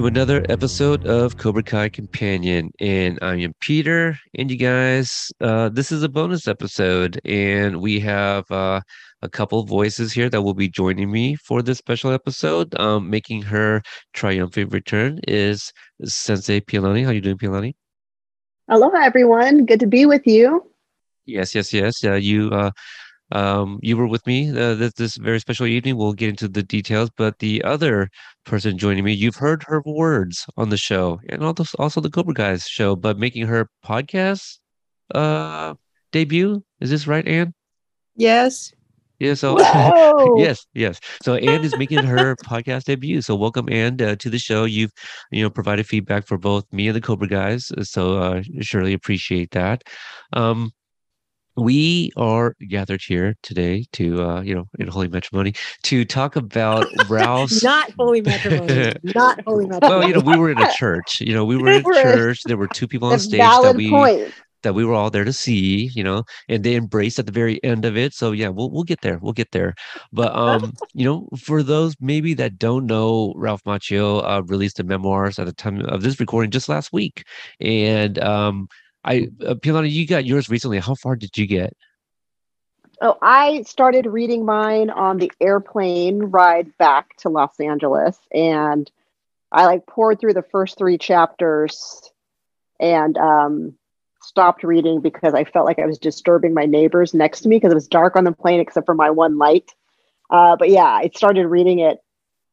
To another episode of Cobra Kai Companion. And I am Peter. And you guys, uh, this is a bonus episode. And we have uh, a couple voices here that will be joining me for this special episode. Um, making her triumphant return is Sensei Pialani. How you doing, Pialani? Aloha, everyone. Good to be with you. Yes, yes, yes. Uh, you uh, um, you were with me uh, this, this very special evening. We'll get into the details, but the other person joining me, you've heard her words on the show and also, also the Cobra Guys show, but making her podcast uh, debut. Is this right, Anne? Yes. Yeah, so yes, yes. So Anne is making her podcast debut. So welcome Anne uh, to the show. You've you know provided feedback for both me and the Cobra guys. So uh, surely appreciate that. Um, we are gathered here today to uh, you know in holy matrimony to talk about Ralph's. Not holy matrimony. Not holy matrimony. well, you know, we were in a church. You know, we were in We're- church. There were two people on A stage that we point. that we were all there to see, you know, and they embraced at the very end of it. So yeah, we'll we'll get there. We'll get there. But um, you know, for those maybe that don't know, Ralph Macchio uh, released the memoirs at the time of this recording just last week, and um, I uh, Pilani, you got yours recently. How far did you get? Oh, I started reading mine on the airplane ride back to Los Angeles, and I like poured through the first three chapters, and um, stopped reading because I felt like I was disturbing my neighbors next to me because it was dark on the plane except for my one light. Uh, but yeah, I started reading it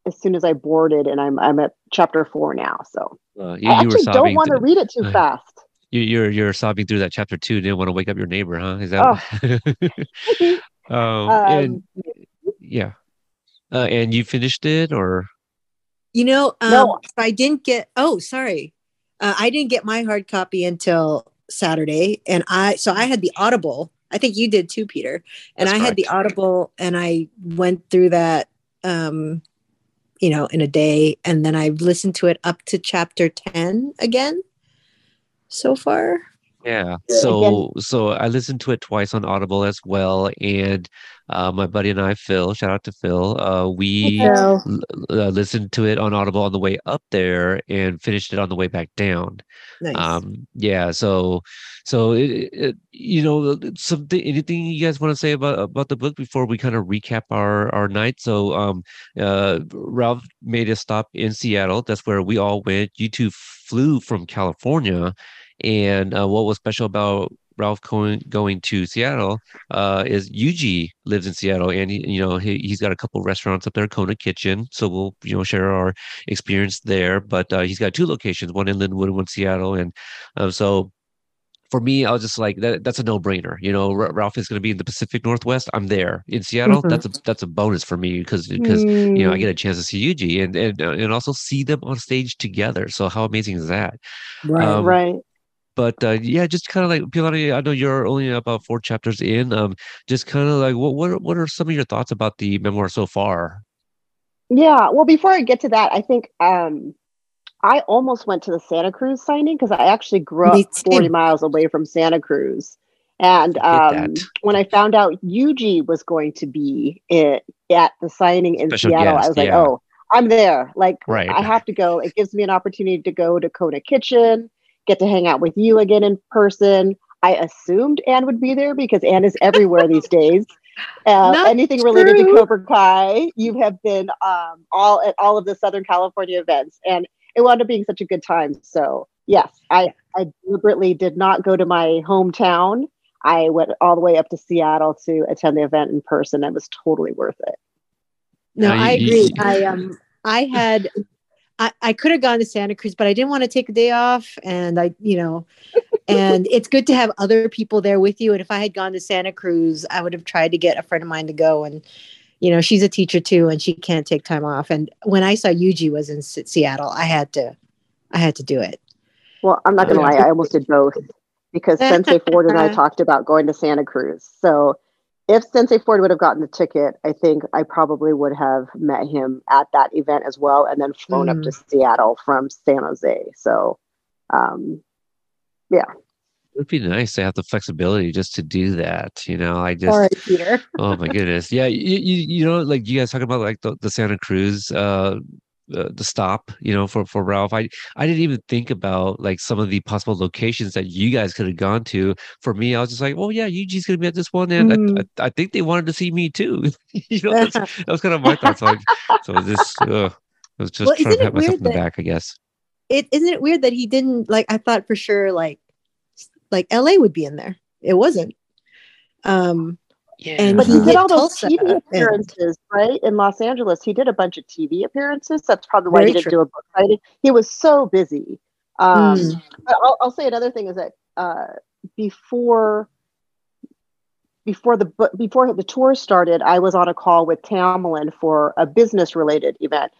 as soon as I boarded, and I'm I'm at chapter four now. So Uh, you, I actually don't want to read it too fast. You, you're you're sobbing through that chapter two. Didn't want to wake up your neighbor, huh? Is that? um, and Um, yeah, uh, and you finished it, or You know, um, No. I didn't get. Oh, sorry. Uh, I didn't get my hard copy until Saturday, and I so I had the Audible. I think you did too, Peter. And That's I had the. Audible, and I went through that, um, you know, in a day, and then I listened to it up to chapter ten again. So far, Yeah. So so I listened to it twice on Audible as well, and uh, my buddy and I, Phil, shout out to Phil. Uh, we l- uh, listened to it on Audible on the way up there and finished it on the way back down. nice. Um, yeah. So so it, it, you know something anything you guys want to say about about the book before we kind of recap our our night? So um, uh, Ralph made a stop in Seattle. That's where we all went. You two flew from California. And uh, what was special about Ralph going going to Seattle uh, is Yuji lives in Seattle, and he, you know he he's got a couple restaurants up there, Kona Kitchen. So we'll you know share our experience there. But uh, he's got two locations, one in Lynnwood, and one in Seattle, and um, so. For me, I was just like that. That's a no-brainer. You know, R- Ralph is going to be in the Pacific Northwest. I'm there in Seattle. Mhm. That's a that's a bonus for me because because you know I Mm. get a chance to see Yuji and and uh, and also see them on stage together. So how amazing is that? right. um, right. But uh, yeah, just kind of like Pilani, I know you're only about four chapters in. Um, just kind of like what what are- what are some of your thoughts about the memoir so far? Yeah. Well, before I get to that, I think um, I almost went to the Santa Cruz signing because I actually grew up 40 miles away from Santa Cruz. And um, that. when I found out Yuji was going to be i at the signing in Special Seattle, I was like, yeah. oh, I'm there. Like, Right. I have to go. It gives me an opportunity to go to Kona Kitchen, get to hang out with you again in person. I assumed Anne would be there because Anne is everywhere these days. Uh, Not anything related to. Cobra Kai, you have been um, all at all of the Southern California events, and it wound up being such a good time. So yes, I, I deliberately did not go to my hometown. I went all the way up to Seattle to attend the event in person. It was totally worth it. No, I agree. I um I had I, I could have gone to Santa Cruz, but I didn't want to take a day off and I, you know, and it's good to have other people there with you. And if I had gone to Santa Cruz, I would have tried to get a friend of mine to go and you know, she's a teacher too, and she can't take time off. And when I saw Yuji was in S- Seattle, I had to, I had to do it. Well, I'm not gonna lie, I almost did both because Sensei Ford and I uh-huh. talked about going to Santa Cruz. So if Sensei Ford would have gotten the ticket, I think I probably would have met him at that event as well, and then flown up to Seattle from San Jose. So, um, yeah, It would be nice to have the flexibility just to do that. You know, I just Sorry, Peter. oh my goodness yeah you, you you know like you guys talking about like the, the santa cruz uh the stop you know for for ralph i i didn't even think about like some of the possible locations that you guys could have gone to for me i was just like oh yeah Yuji's gonna be at this one and Mm. I, I, I think they wanted to see me too you know that's, that was kind of my thoughts like so this uh, I was just Well, trying to pat myself in the back i guess It isn't it weird that he didn't like. I thought for sure like, like L.A. would be in there. It wasn't. Um, yeah And but he he did did all those Tulsa, TV and- appearances, right? In Los Angeles, he did a bunch of TV appearances. That's probably why Very he didn't true. do a book signing. He was so busy. Um, Mm. But I'll, I'll say another thing is that uh, before before the before the tour started, I was on a call with Tamlyn for a business related event,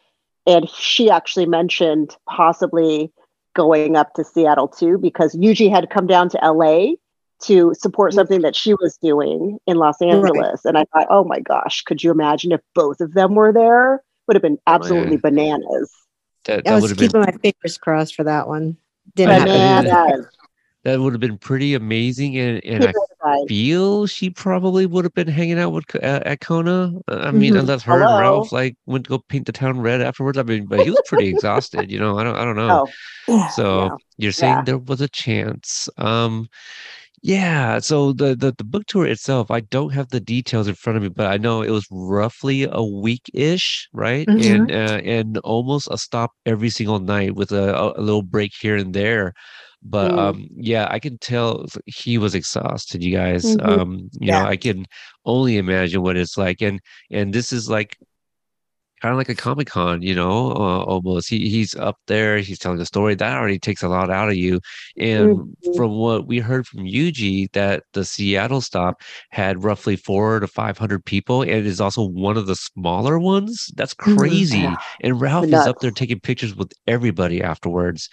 and she actually mentioned possibly going up to Seattle too because Yuji had come down to LA to support something that she was doing in Los Angeles, and I thought, oh my gosh, could you imagine if both of them were there? Would have been absolutely bananas. that, I was would have been keeping my fingers crossed for that one. Didn't I- I happen. that would have been pretty amazing and and i Right. feel she probably would have been hanging out with uh, at Kona. I mean, Mhm. unless her and Ralph like went to go paint the town red afterwards. I mean, but he was pretty exhausted. You know, I don't, I don't know. Oh, so yeah. you're saying Yeah. there was a chance. Um, yeah. So the, the the book tour itself, I don't have the details in front of me, but I know it was roughly a week ish, right? Mhm. And uh, and almost a stop every single night with a, a- little break here and there. But Mm. um, yeah, I can tell he was exhausted. You guys, Mhm. um, you know, Yeah. I can only imagine what it's like, and and this is like kind of like a comic con you know uh, almost he, he's up there he's telling a story that already takes a lot out of you and Mhm. from what we heard from Yuji that the Seattle stop had roughly four to five hundred people and is also one of the smaller ones that's Mhm. crazy Yeah. and Ralph is up there taking pictures with everybody afterwards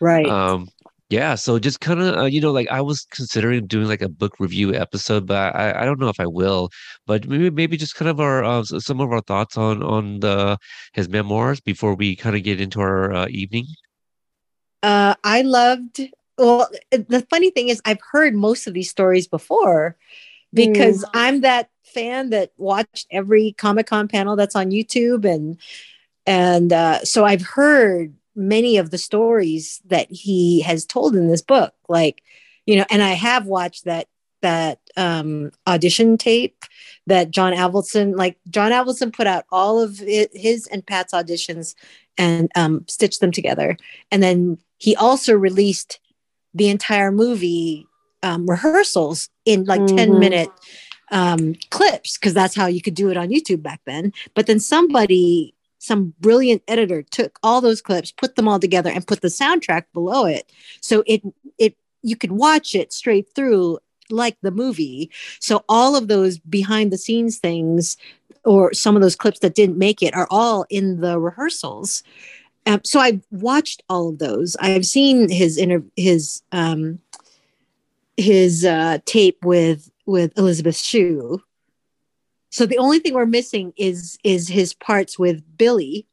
Right. um yeah so just kind of uh, you know like i was considering doing like a book review episode but i i don't know if i will but maybe maybe just kind of our uh, some of our thoughts on on the his memoirs before we kind of get into our uh, evening uh, I loved. Well, the funny thing is, I've heard most of these stories before because I'm that fan that watched every Comic Con panel that's on YouTube, and and uh, so I've heard many of the stories that he has told in this book. Like, you know, and I have watched that that um, audition tape that John Avildsen, like John Avildsen, put out all of it, his and Pat's auditions and um, stitched them together, and then he also released the entire movie um, rehearsals in like 10 Mhm. minute um, clips because that's how you could do it on YouTube back then. But then somebody, some brilliant editor, took all those clips, put them all together, and put the soundtrack below it, so it it you could watch it straight through like the movie. So all of those behind the scenes things, or some of those clips that didn't make it, are all in the rehearsals. Um, so I've watched all of those. I've seen his inter- his um, his uh, tape with with Elizabeth Shue. So the only thing we're missing is is his parts with Billy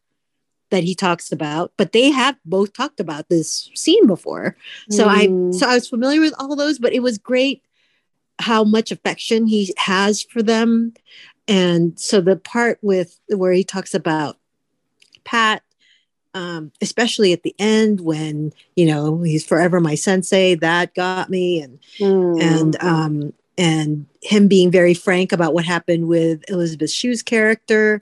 that he talks about, but they have both talked about this scene before. So I Mm. so I was familiar with all those, but it was great how much affection he has for them. And so the part with where he talks about Pat, um, especially at the end when you know he's forever my sensei, that got me, and Mm. and um, and him being very frank about what happened with Elizabeth Shue's character,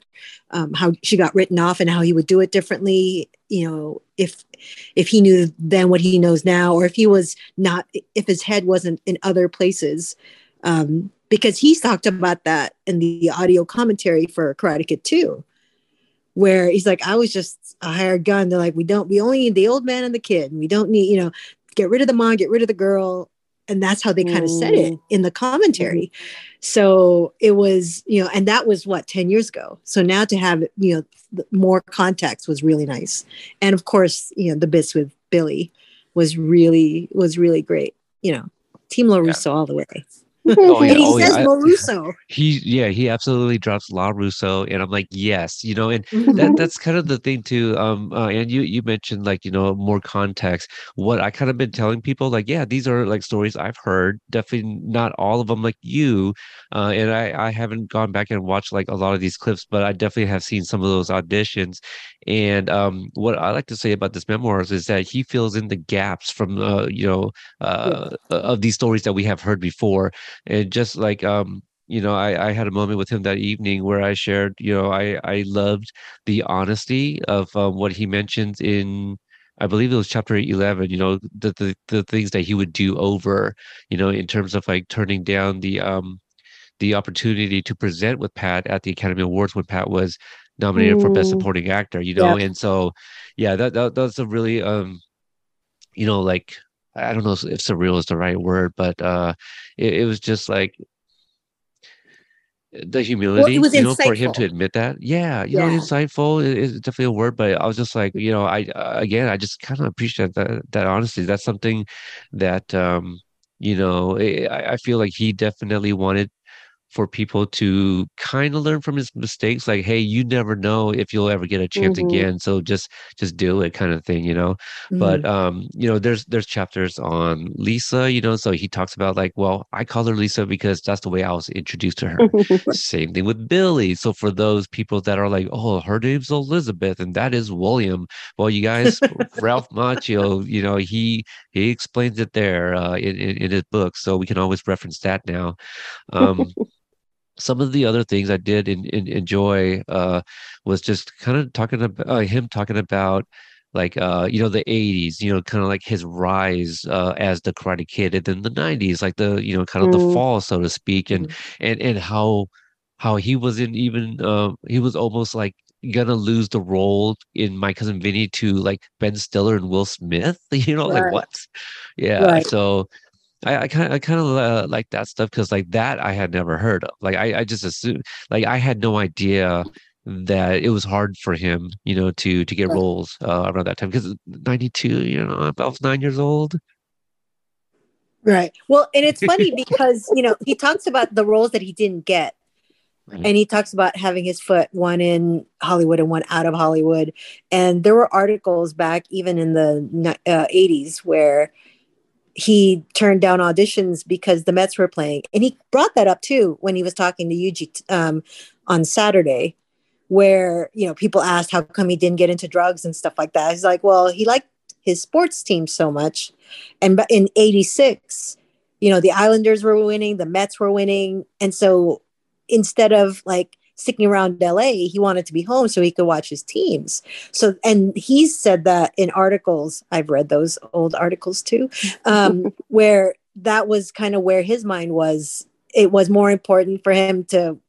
um, how she got written off, and how he would do it differently. You know, if if he knew then what he knows now, or if he was not, if his head wasn't in other places, um, because he's talked about that in the audio commentary for Karate Kid 2 where he's like, I was just a hired gun. They're like, we don't, we only need the old man and the kid. We don't need, you know, get rid of the mom, get rid of the girl. And that's how they kind of said it Mm. in the commentary. So it was you know and that was what 10 years ago. So now to have you know more context was really nice. And of course you know the bits with billy was really was really great you know. Team larusso all the way Oh, yeah. and he Oh, yeah. says I- larusso he yeah he absolutely drops La Russo, and I'm like yes, you know, and that that's kind of the thing too. Um, uh, and you you mentioned like you know more context. What I kind of been telling people like yeah, these are like stories I've heard. Definitely not all of them like you, uh, and I I haven't gone back and watched like a lot of these clips, but I definitely have seen some of those auditions. And um, what I like to say about this memoirs is that he fills in the gaps from uh, you know uh, of these stories that we have heard before, and just like um you know I, I had a moment with him that evening where i shared you know i i loved the honesty of um, what he mentioned in i believe it was chapter 11 you know the, the the things that he would do over you know in terms of like turning down the um the opportunity to present with pat at the academy awards when pat was nominated for best Mm. supporting actor you know and so yeah that, that that's a really um you know like i don't know if surreal is the right word but uh it, it was just like the humility was you know for him to admit that? Yeah you know insightful is definitely a word but i was just like you know i uh, again i just kind of appreciate that that honesty. That's something that um you know i I- I feel like he definitely wanted for people to kind of learn from his mistakes like hey you never know if you'll ever get a chance Mhm. again so just just do it kind of thing you know? But um you know there's there's chapters on lisa you know so he talks about like well i call her lisa because that's the way i was introduced to her. Same thing with billy so for those people that are like oh her name's elizabeth and that is william well you guys ralph macchio you know he he explains it there uh, in, in in his book so we can always reference that now. Um some of the other things I did in, in, enjoy uh, was just kind of talking about uh, him talking about like uh, you know the 80s you know kind of like his rise uh, as the karate kid and then the 90s like the you know kind of the Mm. fall so to speak and and and how how he wasn't even uh, he was almost like gonna lose the role in my cousin Vinny to like Ben Stiller and Will Smith you know like what yeah Right. so I, kind of I kind of uh, like that stuff because like that I had never heard of. Like I, I just assumed like I had no idea that it was hard for him, you know, to to get roles uh, around that time because ninety two, you know, I was nine years old. Right. Well, and it's funny because, you know, he talks about the roles that he didn't get. Mhm. And he talks about having his foot one in Hollywood and one out of Hollywood. And there were articles back even in the uh, 80s where he turned down auditions because the Mets were playing. And he brought that up too when he was talking to Yuji um, on Saturday, where, you know, people asked how come he didn't get into drugs and stuff like that. He's like, well, he liked his sports team so much. And in 86, you know, the Islanders were winning, the Mets were winning. And so instead of like sticking around LA, he wanted to be home so he could watch his teams. So, and he said that in articles, I've read those old articles too, um, where that was kind of where his mind was. It was more important for him to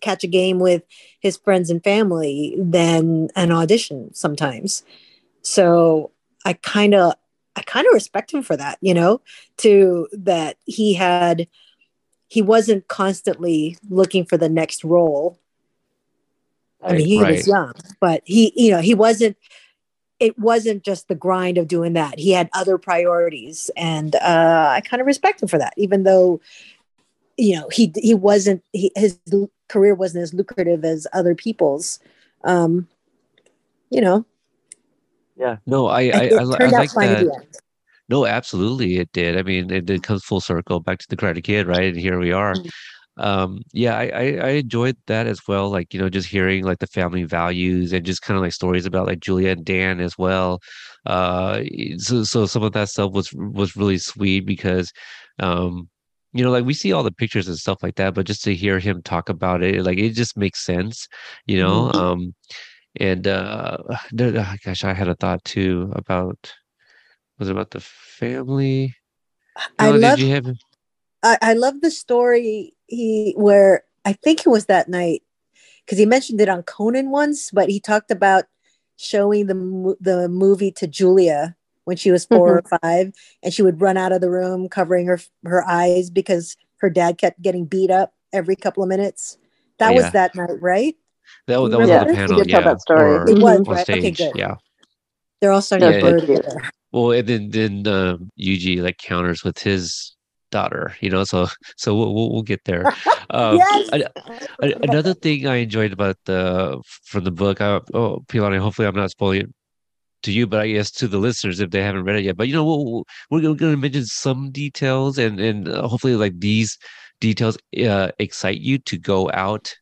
catch a game with his friends and family than an audition sometimes. So I kind of, I kind of respect him for that, you know, to that he had, he wasn't constantly looking for the next role. I mean, he Right. was young, but he, you know, he wasn't, it wasn't just the grind of doing that. He had other priorities. And uh, I kind of respect him for that, even though, you know, he, he wasn't, he, his career wasn't as lucrative as other people's. Um, you know, Yeah. No, I I, it I, I turned out like fine that. at the end. No, absolutely, it did. I mean, it, it comes full circle back to the Karate Kid, right? And here we are. Um, yeah, I, I I enjoyed that as well. Like you know, just hearing like the family values and just kind of like stories about like Julia and Dan as well. Uh, so so some of that stuff was was really sweet because, um, you know, like we see all the pictures and stuff like that, but just to hear him talk about it, like it just makes sense, you know. Mhm. Um, and uh, there, ah, gosh, I had a thought too about was it about the family? I love you have I, I love the story he where I think it was that night because he mentioned it on Conan once, but he talked about showing the the movie to Julia when she was 4 or five, and she would run out of the room covering her her eyes because her dad kept getting beat up every couple of minutes. That Oh, was that night, right? That, was- that You was remember on the this? You panel, did tell that story. or It was, on right? Okay, good. yeah. They're all starting Yeah, to yeah. blur together. Well, and then then um, Yuji like counters with his daughter, you know. So so we'll we'll, we'll get there. Um, yes. I- Another thing I enjoyed about the from the book, uh, oh, Pilani, hopefully I'm not spoiling it to you, but I guess to the listeners if they haven't read it yet. But you know, we'll, we're going to mention some details, and and uh, hopefully, like these details uh, excite you to go out,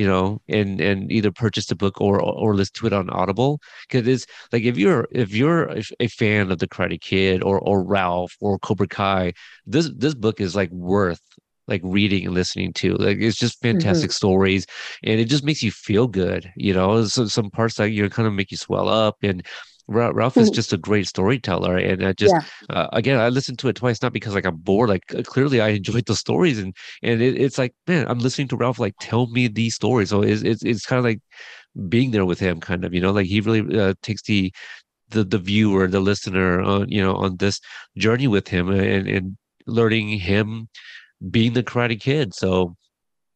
you know, and and either purchase the book or or listen to it on Audible. Because it's like if you're if you're a, a fan of the Karate Kid or or Ralph or Cobra Kai, this this book is like worth like reading and listening to. Like it's just mm-hmm. fantastic stories, and it just makes you feel good. You know, so some parts that you know kind of make you swell up and. Ra- Ralph is Mhm. just a great storyteller, and I just Yeah. uh, again I listened to it twice, not because like I'm bored. Like clearly I enjoyed the stories, and and it, it's like man, I'm listening to Ralph like tell me these stories. So it's it's, it's kind of like being there with him, kind of you know, like he really uh, takes the the the viewer, the listener on you know on this journey with him and and learning him being the Karate Kid. So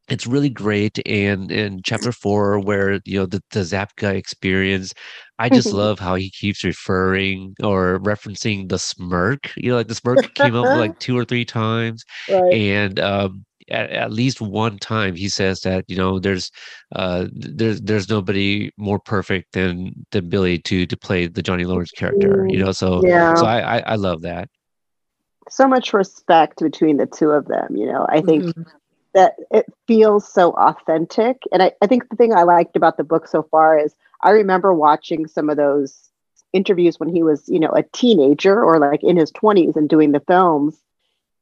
it's really great. And in chapter four, where you know the, the Zabka experience, I just love how he keeps referring or referencing the smirk. You know, like the smirk came up like two or three times, Right. and um, at, at least one time he says that you know there's uh there's there's nobody more perfect than than Billy to to play the Johnny Lawrence character. You know, so Yeah. so I, I I love that. so much respect between the two of them. You know, I think Mhm. That it feels so authentic. And I, I think the thing I liked about the book so far is I remember watching some of those interviews when he was, you know, a teenager or like in his 20s and doing the films.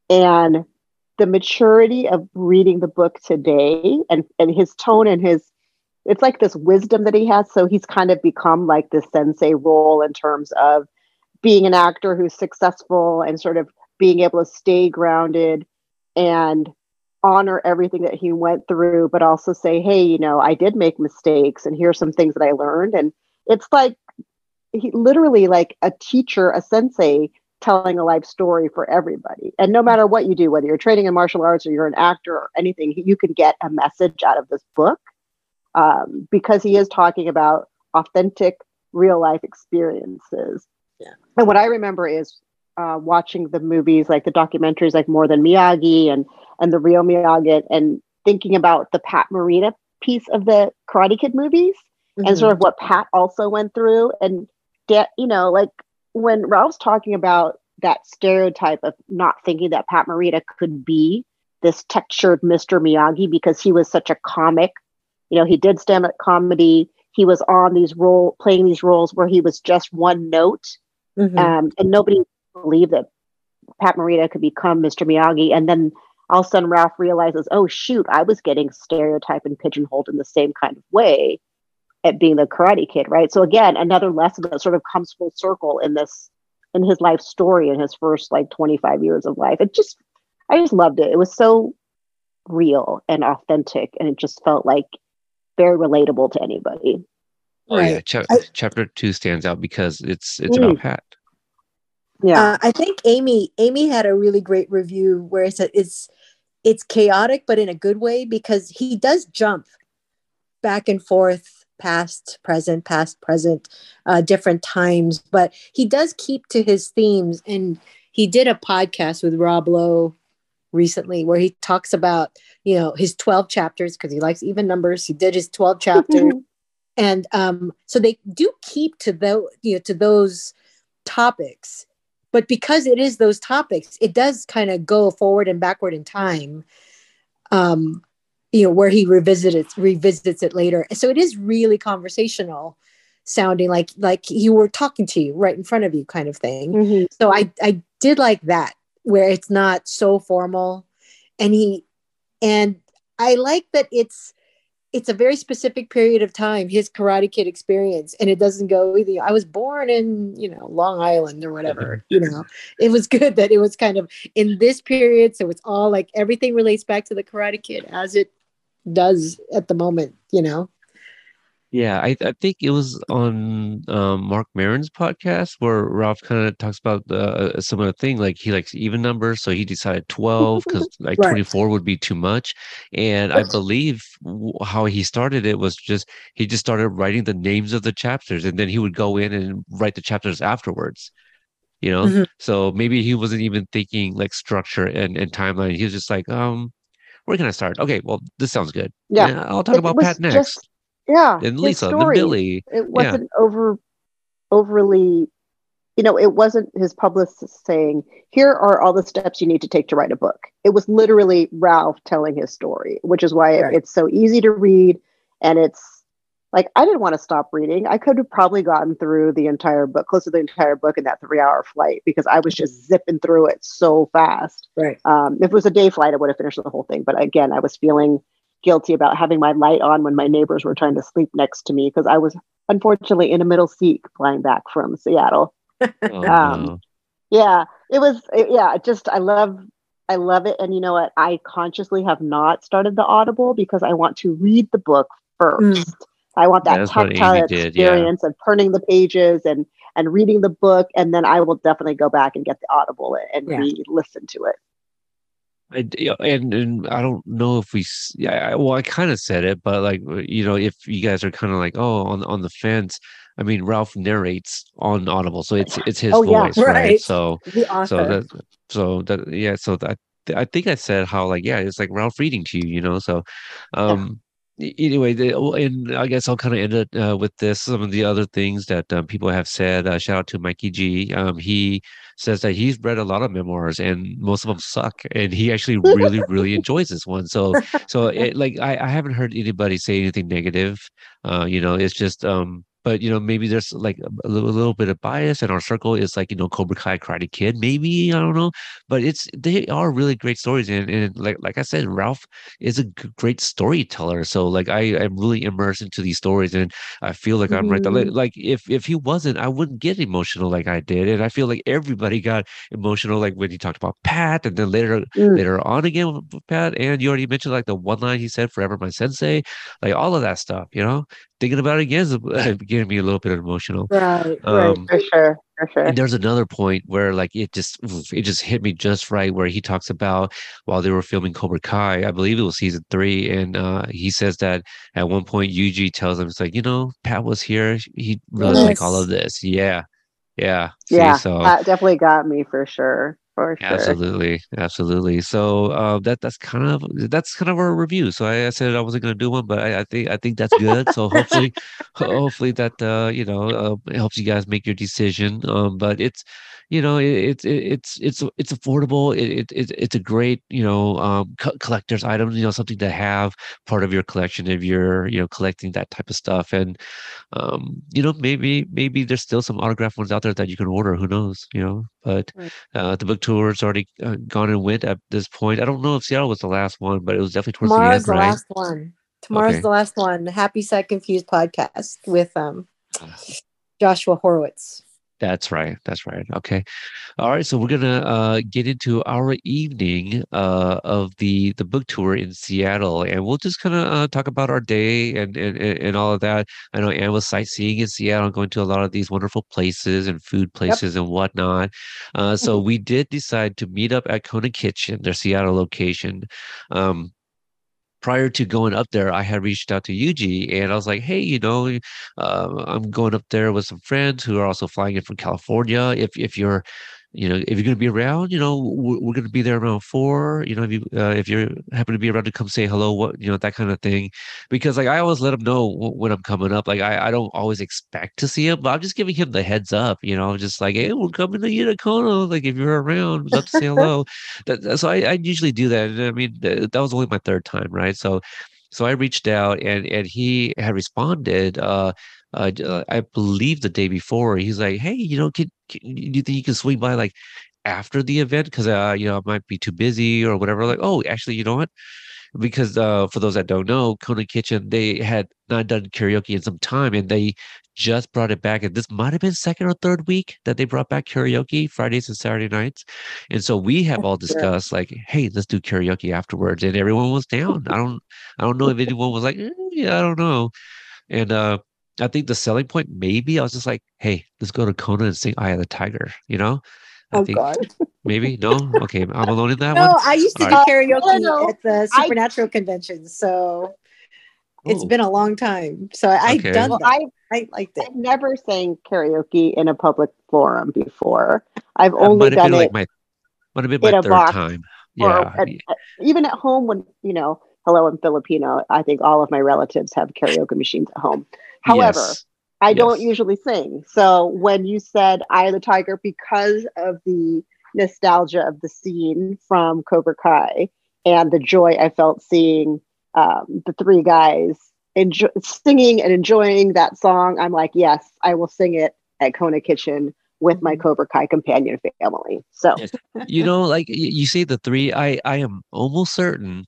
And the maturity of reading the book today and, and his tone and his it's like this wisdom that he has. So he's kind of become like this sensei role in terms of being an actor who's successful and sort of being able to stay grounded and honor everything that he went through, but also say, hey, you know, I did make mistakes and here's some things that I learned. And it's like he literally like a teacher, a sensei telling a life story for everybody. And no matter what you do, whether you're training in martial arts or you're an actor or anything, you can get a message out of this book um, because he is talking about authentic real life experiences. Yeah. And what I remember is uh, watching the movies, like the documentaries, like More Than Miyagi and and the real Miyagi, and thinking about the Pat Morita piece of the Karate Kid movies and Mhm. sort of what Pat also went through. And da- you know, like when Ralph's talking about that stereotype of not thinking that Pat Morita could be this textured Mr. Miyagi because he was such a comic. You know, he did stand up comedy. He was on these role playing these roles where he was just one note Mhm. um, and nobody believed that Pat Morita could become Mr. Miyagi. And then all of a sudden, Ralph realizes, oh, shoot, I was getting stereotyped and pigeonholed in the same kind of way at being the Karate Kid, right? So again, another lesson that sort of comes full circle in this in his life story in his first like 25 years of life. It just, I just loved it. It was so real and authentic, and it just felt like very relatable to anybody. Oh yeah, Right. Cha- I- chapter two stands out because it's it's Mm. about Pat. Yeah. Uh, I think Amy Amy had a really great review where it said it's it's chaotic but in a good way because he does jump back and forth past present past present uh, different times but he does keep to his themes. And he did a podcast with Rob Lowe recently where he talks about you know his 12 chapters because he likes even numbers. He did his 12 chapters and um, so they do keep to those you know to those topics but because it is those topics it does kind of go forward and backward in time um you know where he revisits revisits it later. So it is really conversational sounding like like you were talking to you right in front of you kind of thing. Mhm. so i i did like that where it's not so formal. And he and i like that it's it's a very specific period of time his karate kid experience and it doesn't go either. I was born in you know long island or whatever you know. It was good that it was kind of in this period so it's all like everything relates back to the karate kid as it does at the moment you know Yeah, I, I think it was on um, Marc Maron's podcast where Ralph kind of talks about uh, a similar thing. Like he likes even numbers, so he decided 12 because like Right. 24 would be too much. And I believe w- how he started it was just he just started writing the names of the chapters and then he would go in and write the chapters afterwards. You know, Mhm. so maybe he wasn't even thinking like structure and, and timeline. He was just like, um, where can I start? Okay, well, this sounds good. Yeah. I'll talk It about Pat next. just- Yeah. and Lisa, then story. Billy. It wasn't over overly you know, it wasn't his publicist saying, here are all the steps you need to take to write a book. It was literally Ralph telling his story, which is why Right. it's so easy to read. And it's like, I didn't want to stop reading. I could have probably gotten through the entire book, close to the entire book in that three hour flight because I was just zipping through it so fast. Right. Um, if it was a day flight, I would have finished the whole thing. But again, I was feeling guilty about having my light on when my neighbors were trying to sleep next to me because I was unfortunately in a middle seat flying back from Seattle. Oh, Um, no. Yeah, it was. It, yeah, just I love. I love it, and you know what? I consciously have not started the Audible because I want to read the book first. I want that That's what Amy tactile did, yeah. experience of turning the pages and and reading the book, and then I will definitely go back and get the Audible and Yeah. read, listen to it. I yeah, and and I don't know if we yeah I- well I kind of said it but like you know if you guys are kind of like oh on on the fence I mean Ralph narrates on Audible so it's it's his Oh, yeah, voice right, right. so so that so that yeah so that I think I said how like yeah it's like Ralph reading to you you know so um anyway the, oh, and I guess I'll kind of end it uh, with this some of the other things that um, people have said uh, shout out to Mikey G um he says that he's read a lot of memoirs and most of them suck and he actually really really enjoys this one so so it, like I, I haven't heard anybody say anything negative uh you know it's just um but you know maybe there's like a, little, a little bit of bias and our circle is like you know cobra kai karate kid maybe i don't know but it's they are really great stories and, and like like i said ralph is a great storyteller so like i am really immersed into these stories and i feel like i'm right there like, Mhm. like if if he wasn't i wouldn't get emotional like i did and i feel like everybody got emotional like when he talked about pat and then later Mm. later on again with pat and you already mentioned like the one line he said forever my sensei like all of that stuff you know thinking about it again is uh, getting me a little bit emotional right. right. um For sure, for sure. and there's another point where like it just it just hit me just right where he talks about while they were filming Cobra Kai, I believe it was season three, and uh he says that at one point Yuji tells him it's like, you know, Pat was here, he really like all of this. Yeah. Yeah. See, yeah, so that definitely got me for sure. For sure. Absolutely, absolutely. So uh, that that's kind of that's kind of our review. So I, I said I wasn't going to do one, but I, I think I think that's good. So hopefully, hopefully that uh, you know uh, helps you guys make your decision. Um, but it's you know it's it, it's it's it's affordable. It, it, it it's a great you know um, co- collector's item. You know something to have part of your collection if you're you know collecting that type of stuff. And um, you know maybe maybe there's still some autograph ones out there that you can order. Who knows? You know, but Right. uh, the book tour's already uh, gone and went at this point. I don't know if Seattle was the last one, but it was definitely towards Tomorrow's the the end, right? last one. Tomorrow's Okay. the last one. Happy Sad Confused podcast with um Joshua Horowitz. That's right. That's right. Okay. All right. So we're gonna uh, get into our evening uh, of the the book tour in Seattle, and we'll just kind of uh, talk about our day and, and and all of that. I know Anne was sightseeing in Seattle, going to a lot of these wonderful places and food places and whatnot. Uh, so we did decide to meet up at Kona Kitchen, their Seattle location. Um, prior to going up there, I had reached out to Yuji and I was like, hey, you know, uh, I'm going up there with some friends who are also flying in from California. If if you're, you know, if you're going to be around, you know, we're, we're going to be there around four. You know, if you uh, if you're happen to be around to come say hello, what you know, that kind of thing. Because like I always let him know when I'm coming up. Like I, I don't always expect to see him, but I'm just giving him the heads up. You know, I'm just like hey, we're coming to Unicona. Like if you're around, we'd love to say hello. that, so I, I usually do that. And I mean, th- that was only my third time, right? So so I reached out and and he had responded. Uh, uh, uh, I believe the day before. He's like, "Hey, you know, can, can you think you can swing by like after the event? Because uh, you know, I might be too busy or whatever." Like, oh, actually, you know what? Because uh, for those that don't know, Kona Kitchen they had not done karaoke in some time, and they just brought it back. And this might have been second or third week that they brought back karaoke Fridays and Saturday nights. And so we have all discussed like, hey, let's do karaoke afterwards, and everyone was down. I don't, I don't know if anyone was like, "Eh, yeah, I don't know. And uh, I think the selling point maybe I was just like, hey, let's go to Kona and sing Eye of the Tiger. You know, I Oh think God. maybe no. Okay, I'm alone in that No, one. No, I used to All do right. karaoke no, at the I- Supernatural conventions, so it's been a long time. So I've done Well, that. I I liked it. I've never sang karaoke in a public forum before. I've That only might have done been it like my might have been my third box time. or Yeah, at, at- even at home when you know. Hello, I'm Filipino. I think all of my relatives have karaoke machines at home. However, Yes. I don't usually sing. So when you said "Eye of the Tiger" because of the nostalgia of the scene from Cobra Kai and the joy I felt seeing um, the three guys enjoy, singing and enjoying that song, I'm like, yes, I will sing it at Kona Kitchen with my Cobra Kai companion family. So Yes. you know, like you say the three, I I am almost certain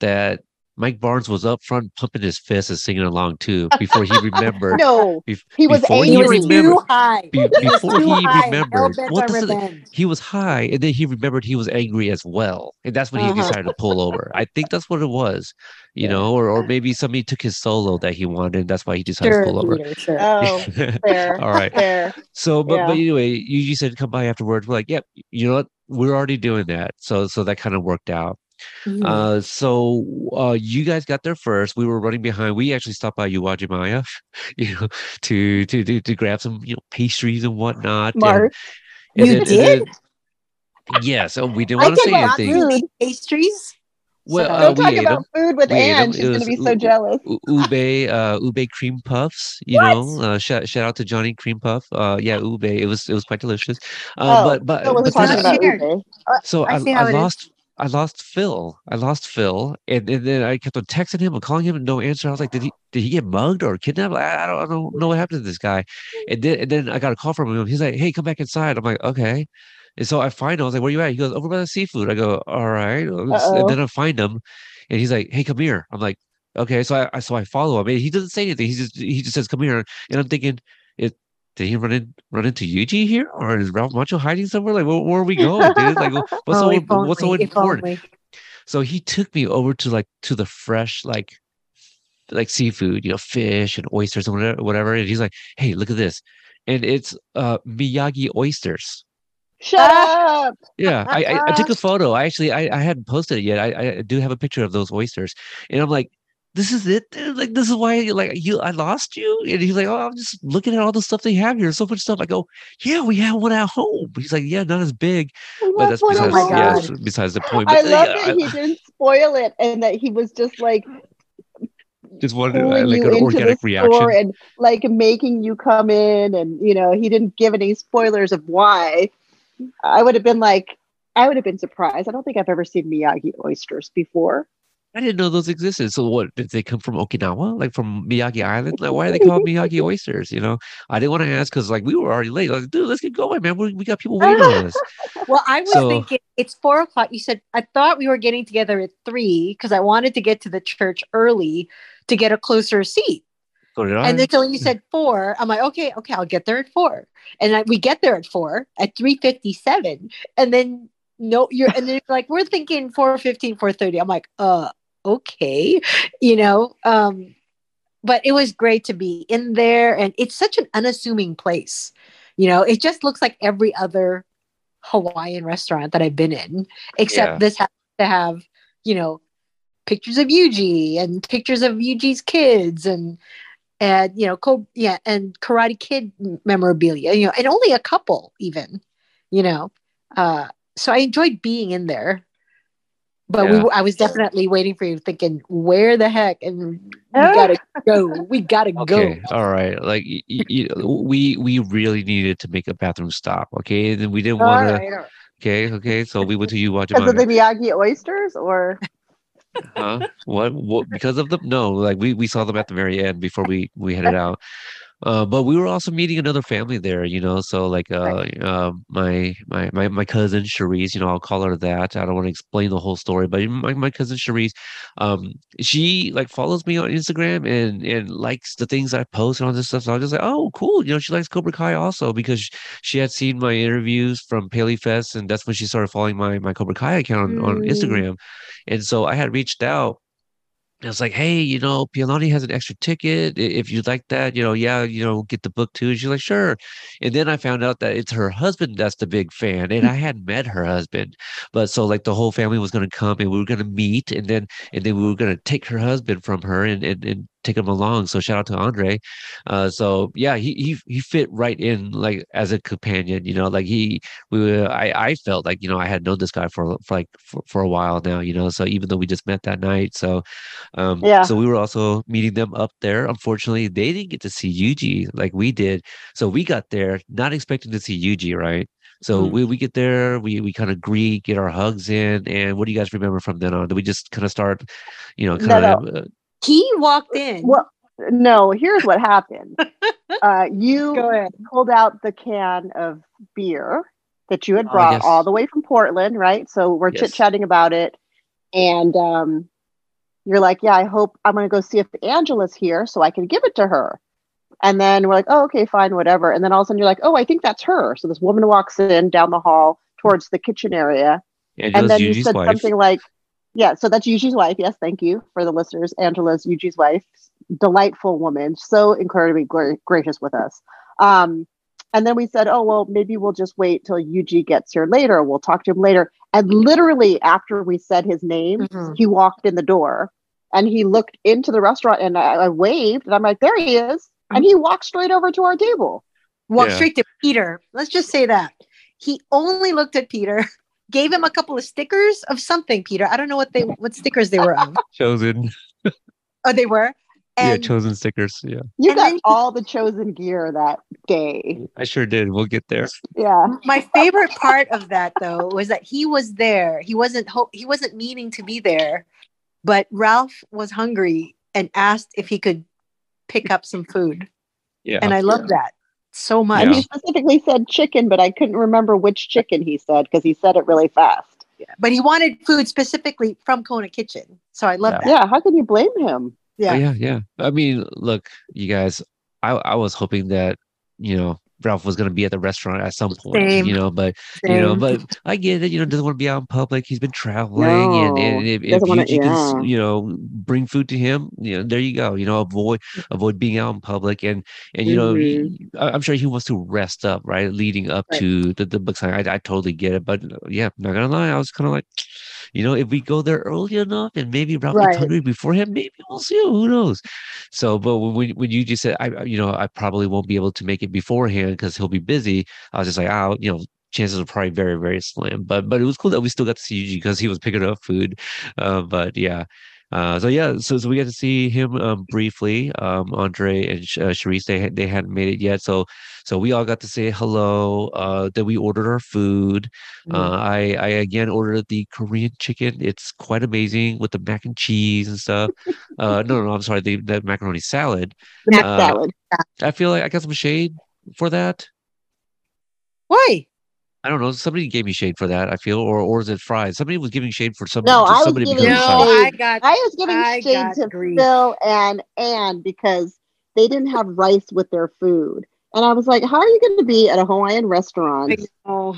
that Mike Barnes was up front pumping his fist and singing along too before he remembered. no, bef- he was before He he angry. was too high. be- He before too he high. remembered, Hell-bent what on does it- revenge. he was high and then he remembered he was angry as well and that's when he Uh-huh. decided to pull over i think that's what it was you Yeah. know or, or maybe somebody took his solo that he wanted and that's why he decided Sure, to pull over Peter, sure. Oh, fair, all right fair. so but, but anyway you, you said come by afterwards we're like yep you know what we're already doing that so so that kind of worked out Mhm. uh so uh you guys got there first we were running behind we actually stopped by Uwajimaya you know to to to, to grab some you know pastries and whatnot and- and You then- did? then- yeah, so we didn't want to say anything. food. pastries. Well, So- uh, Don't we talk about them. food with We ate 'em. Anne. She's gonna be so u- jealous. U- Ube, uh, Ube cream puffs. You know, uh, shout shout out to Johnny Cream Puff. Uh, yeah, Ube. It was it was quite delicious. Uh, oh, but but was but then I- about ube. so I I, I, how it is. lost I lost Phil. I lost Phil, and, and then I kept on texting him and calling him and no answer. I was like, did he did he get mugged or kidnapped? I, I don't I don't know what happened to this guy. And then and then I got a call from him. He's like, hey, come back inside. I'm like, okay. And so I find him. I was like, where you at? He goes, over by the seafood. I go, all right. Uh-oh. And then I find him, and he's like, hey, come here. I'm like, okay. So I, I so I follow him. And he doesn't say anything. He just he just says, come here. And I'm thinking, did he run in run into Yuji here, or is Ralph Macchio hiding somewhere? Like, where, where are we going, dude? Like, what's oh, so if what's so only, if important? So he took me over to like to the fresh like like seafood, you know, fish and oysters and whatever, whatever. And he's like, "Hey, look at this," and it's uh Miyagi oysters. Shut up. Yeah, I, I, I took a photo. I actually I, I hadn't posted it yet. I, I do have a picture of those oysters, and I'm like, "This is it. dude? Like this is why like you I lost you." And he's like, "Oh, I'm just looking at all the stuff they have here. So much stuff." I go, "Yeah, we have one at home." He's like, "Yeah, not as big, but that's What besides Oh yeah, besides the point." I But, uh, love yeah, that I- he didn't spoil it and that he was just like just wanted uh, like you an into organic the reaction. and like making you come in and you know he didn't give any spoilers of why i would have been like i would have been surprised i don't think i've ever seen miyagi oysters before I didn't know those existed. So what did they come from Okinawa, like from Miyagi Island? Like why are they called Miyagi oysters? You know, I didn't want to ask because like we were already late. Like, dude, let's get going, man. We, we got people waiting on us. Well, I was So- thinking it's four o'clock. You said I thought we were getting together at three because I wanted to get to the church early to get a closer seat. So. And then when you said four, I'm like, okay, okay, I'll get there at four. And I, we get there at four at three fifty seven, and then no, you're and then like, we're thinking 4.15, 4.30. I'm like, uh, okay, you know. Um, but it was great to be in there, and it's such an unassuming place. You know, it just looks like every other Hawaiian restaurant that I've been in, except Yeah. this has to have, you know, pictures of Yuji and pictures of Yuji's kids and and you know, co- yeah, and Karate Kid memorabilia, you know, and only a couple even, you know. Uh, so I enjoyed being in there, but Yeah. were, I was definitely waiting for you, thinking, where the heck, and we oh. gotta go, we gotta Okay, go. all right. Like y- y- y- we we really needed to make a bathroom stop. Okay, and then we didn't all want to. right all right. Okay, okay. So we went to you watch because of the miyagi oysters or huh? What? What? Because of them? No, like we we saw them at the very end before we we headed out. Uh, but we were also meeting another family there, you know. So like, uh, uh, my my my my cousin Cherise, you know, I'll call her that. I don't want to explain the whole story, but my my cousin Cherise, um, she like follows me on Instagram and and likes the things I post and all this stuff. So I was just like, oh, cool. You know, she likes Cobra Kai also because she had seen my interviews from Paley Fest, and that's when she started following my my Cobra Kai account on, on Mm. Instagram. And so I had reached out I was like, hey, you know, Pialani has an extra ticket. If you'd like that, you know, yeah, you know, get the book too. And she's like, sure. And then I found out that it's her husband that's the big fan. And hmm. I hadn't met her husband. But so like the whole family was gonna come and we were gonna meet and then and then we were gonna take her husband from her and and, and take him along. So shout out to Andre. Uh so yeah, he he he fit right in like as a companion, you know, like he we were I, I felt like, you know, I had known this guy for for like for, for a while now, you know. So even though we just met that night. So um, Yeah. So we were also meeting them up there. Unfortunately, they didn't get to see Yuji like we did. So we got there not expecting to see Yuji, right? So Mm. we, we get there, we we kind of greet, get our hugs in, and what do you guys remember from then on? Did we just kind of start, you know, No, kind of? Uh, He walked in. Well, no, here's what happened. uh, you pulled out the can of beer that you had Oh, brought yes. all the way from Portland, right? So we're Yes. chit chatting about it. And um, you're like, Yeah, I hope I'm going to go see if Angela's here so I can give it to her. And then we're like, Oh, okay, fine, whatever. And then all of a sudden you're like, Oh, I think that's her. So this woman walks in down the hall towards the kitchen area. and Angela's then you said wife. something like, "Yeah, so that's Yuji's wife. Yes, thank you for the listeners. Angela's Yuji's wife, delightful woman, so incredibly gra- gracious with us." Um, and then we said, "Oh well, maybe we'll just wait till Yuji gets here later. We'll talk to him later." And literally after we said his name, Mhm. he walked in the door and he looked into the restaurant, and I, I waved, and I'm like, "There he is!" And he walked straight over to our table. Walked Yeah. straight to Peter. Let's just say that. He only looked at Peter, gave him a couple of stickers of something, Peter. I don't know what they what stickers they were of. Chozen, Oh, they were. yeah, Chozen stickers. Yeah, You And got then all the Chozen gear that day. I sure did. We'll get there. Yeah. my favorite part of that though was that he was there. He wasn't ho- he wasn't meaning to be there, but Ralph was hungry and asked if he could pick up some food. Yeah, And I love that so much. And Yeah. he specifically said chicken, but I couldn't remember which chicken he said because he said it really fast. Yeah. But he wanted food specifically from Kona Kitchen. So I love Yeah. that. Yeah, how can you blame him? Yeah. Oh, yeah, yeah. I mean, look, you guys, I I was hoping that you know Ralph was going to be at the restaurant at some point, Same. you know, but you know, but I get it. You know, doesn't want to be out in public. He's been traveling, and, No, and if, if doesn't wanna- Yuji can, you know, bring food to him, you know, there you go. You know, avoid avoid being out in public, and and you know, he- mm-hmm. I- I'm sure he wants to rest up, right, leading up Right. to the the book signing. I, I totally get it, but yeah, not gonna lie, I was kind of like. You know, if we go there early enough and maybe Ralph Right. hungry before him, maybe we'll see. Him, Who knows? So, but when when you just said, I, I- you know, I probably won't be able to make it beforehand because he'll be busy. I was just like, oh, you know, chances are probably very, very slim. But but it was cool that we still got to see Yuji because he was picking up food. Uh, but yeah. Uh, so yeah, so, so we got to see him um, briefly. Um, Andre and uh, Sharice, they they hadn't made it yet, so so we all got to say hello. Uh, then we ordered our food. Uh, I I again ordered the Korean chicken. It's quite amazing with the mac and cheese and stuff. Uh, no, no, I'm sorry, the, the macaroni salad. Mac Uh, salad. I feel like I got some shade for that. Why? I don't know. Somebody gave me shade for that. I feel, or or is it fries? Somebody was giving shade for some. No, to I was giving because No, shade. I got I was giving I shade to grief. Phil and Anne because they didn't have rice with their food. And I was like, how are you going to be at a Hawaiian restaurant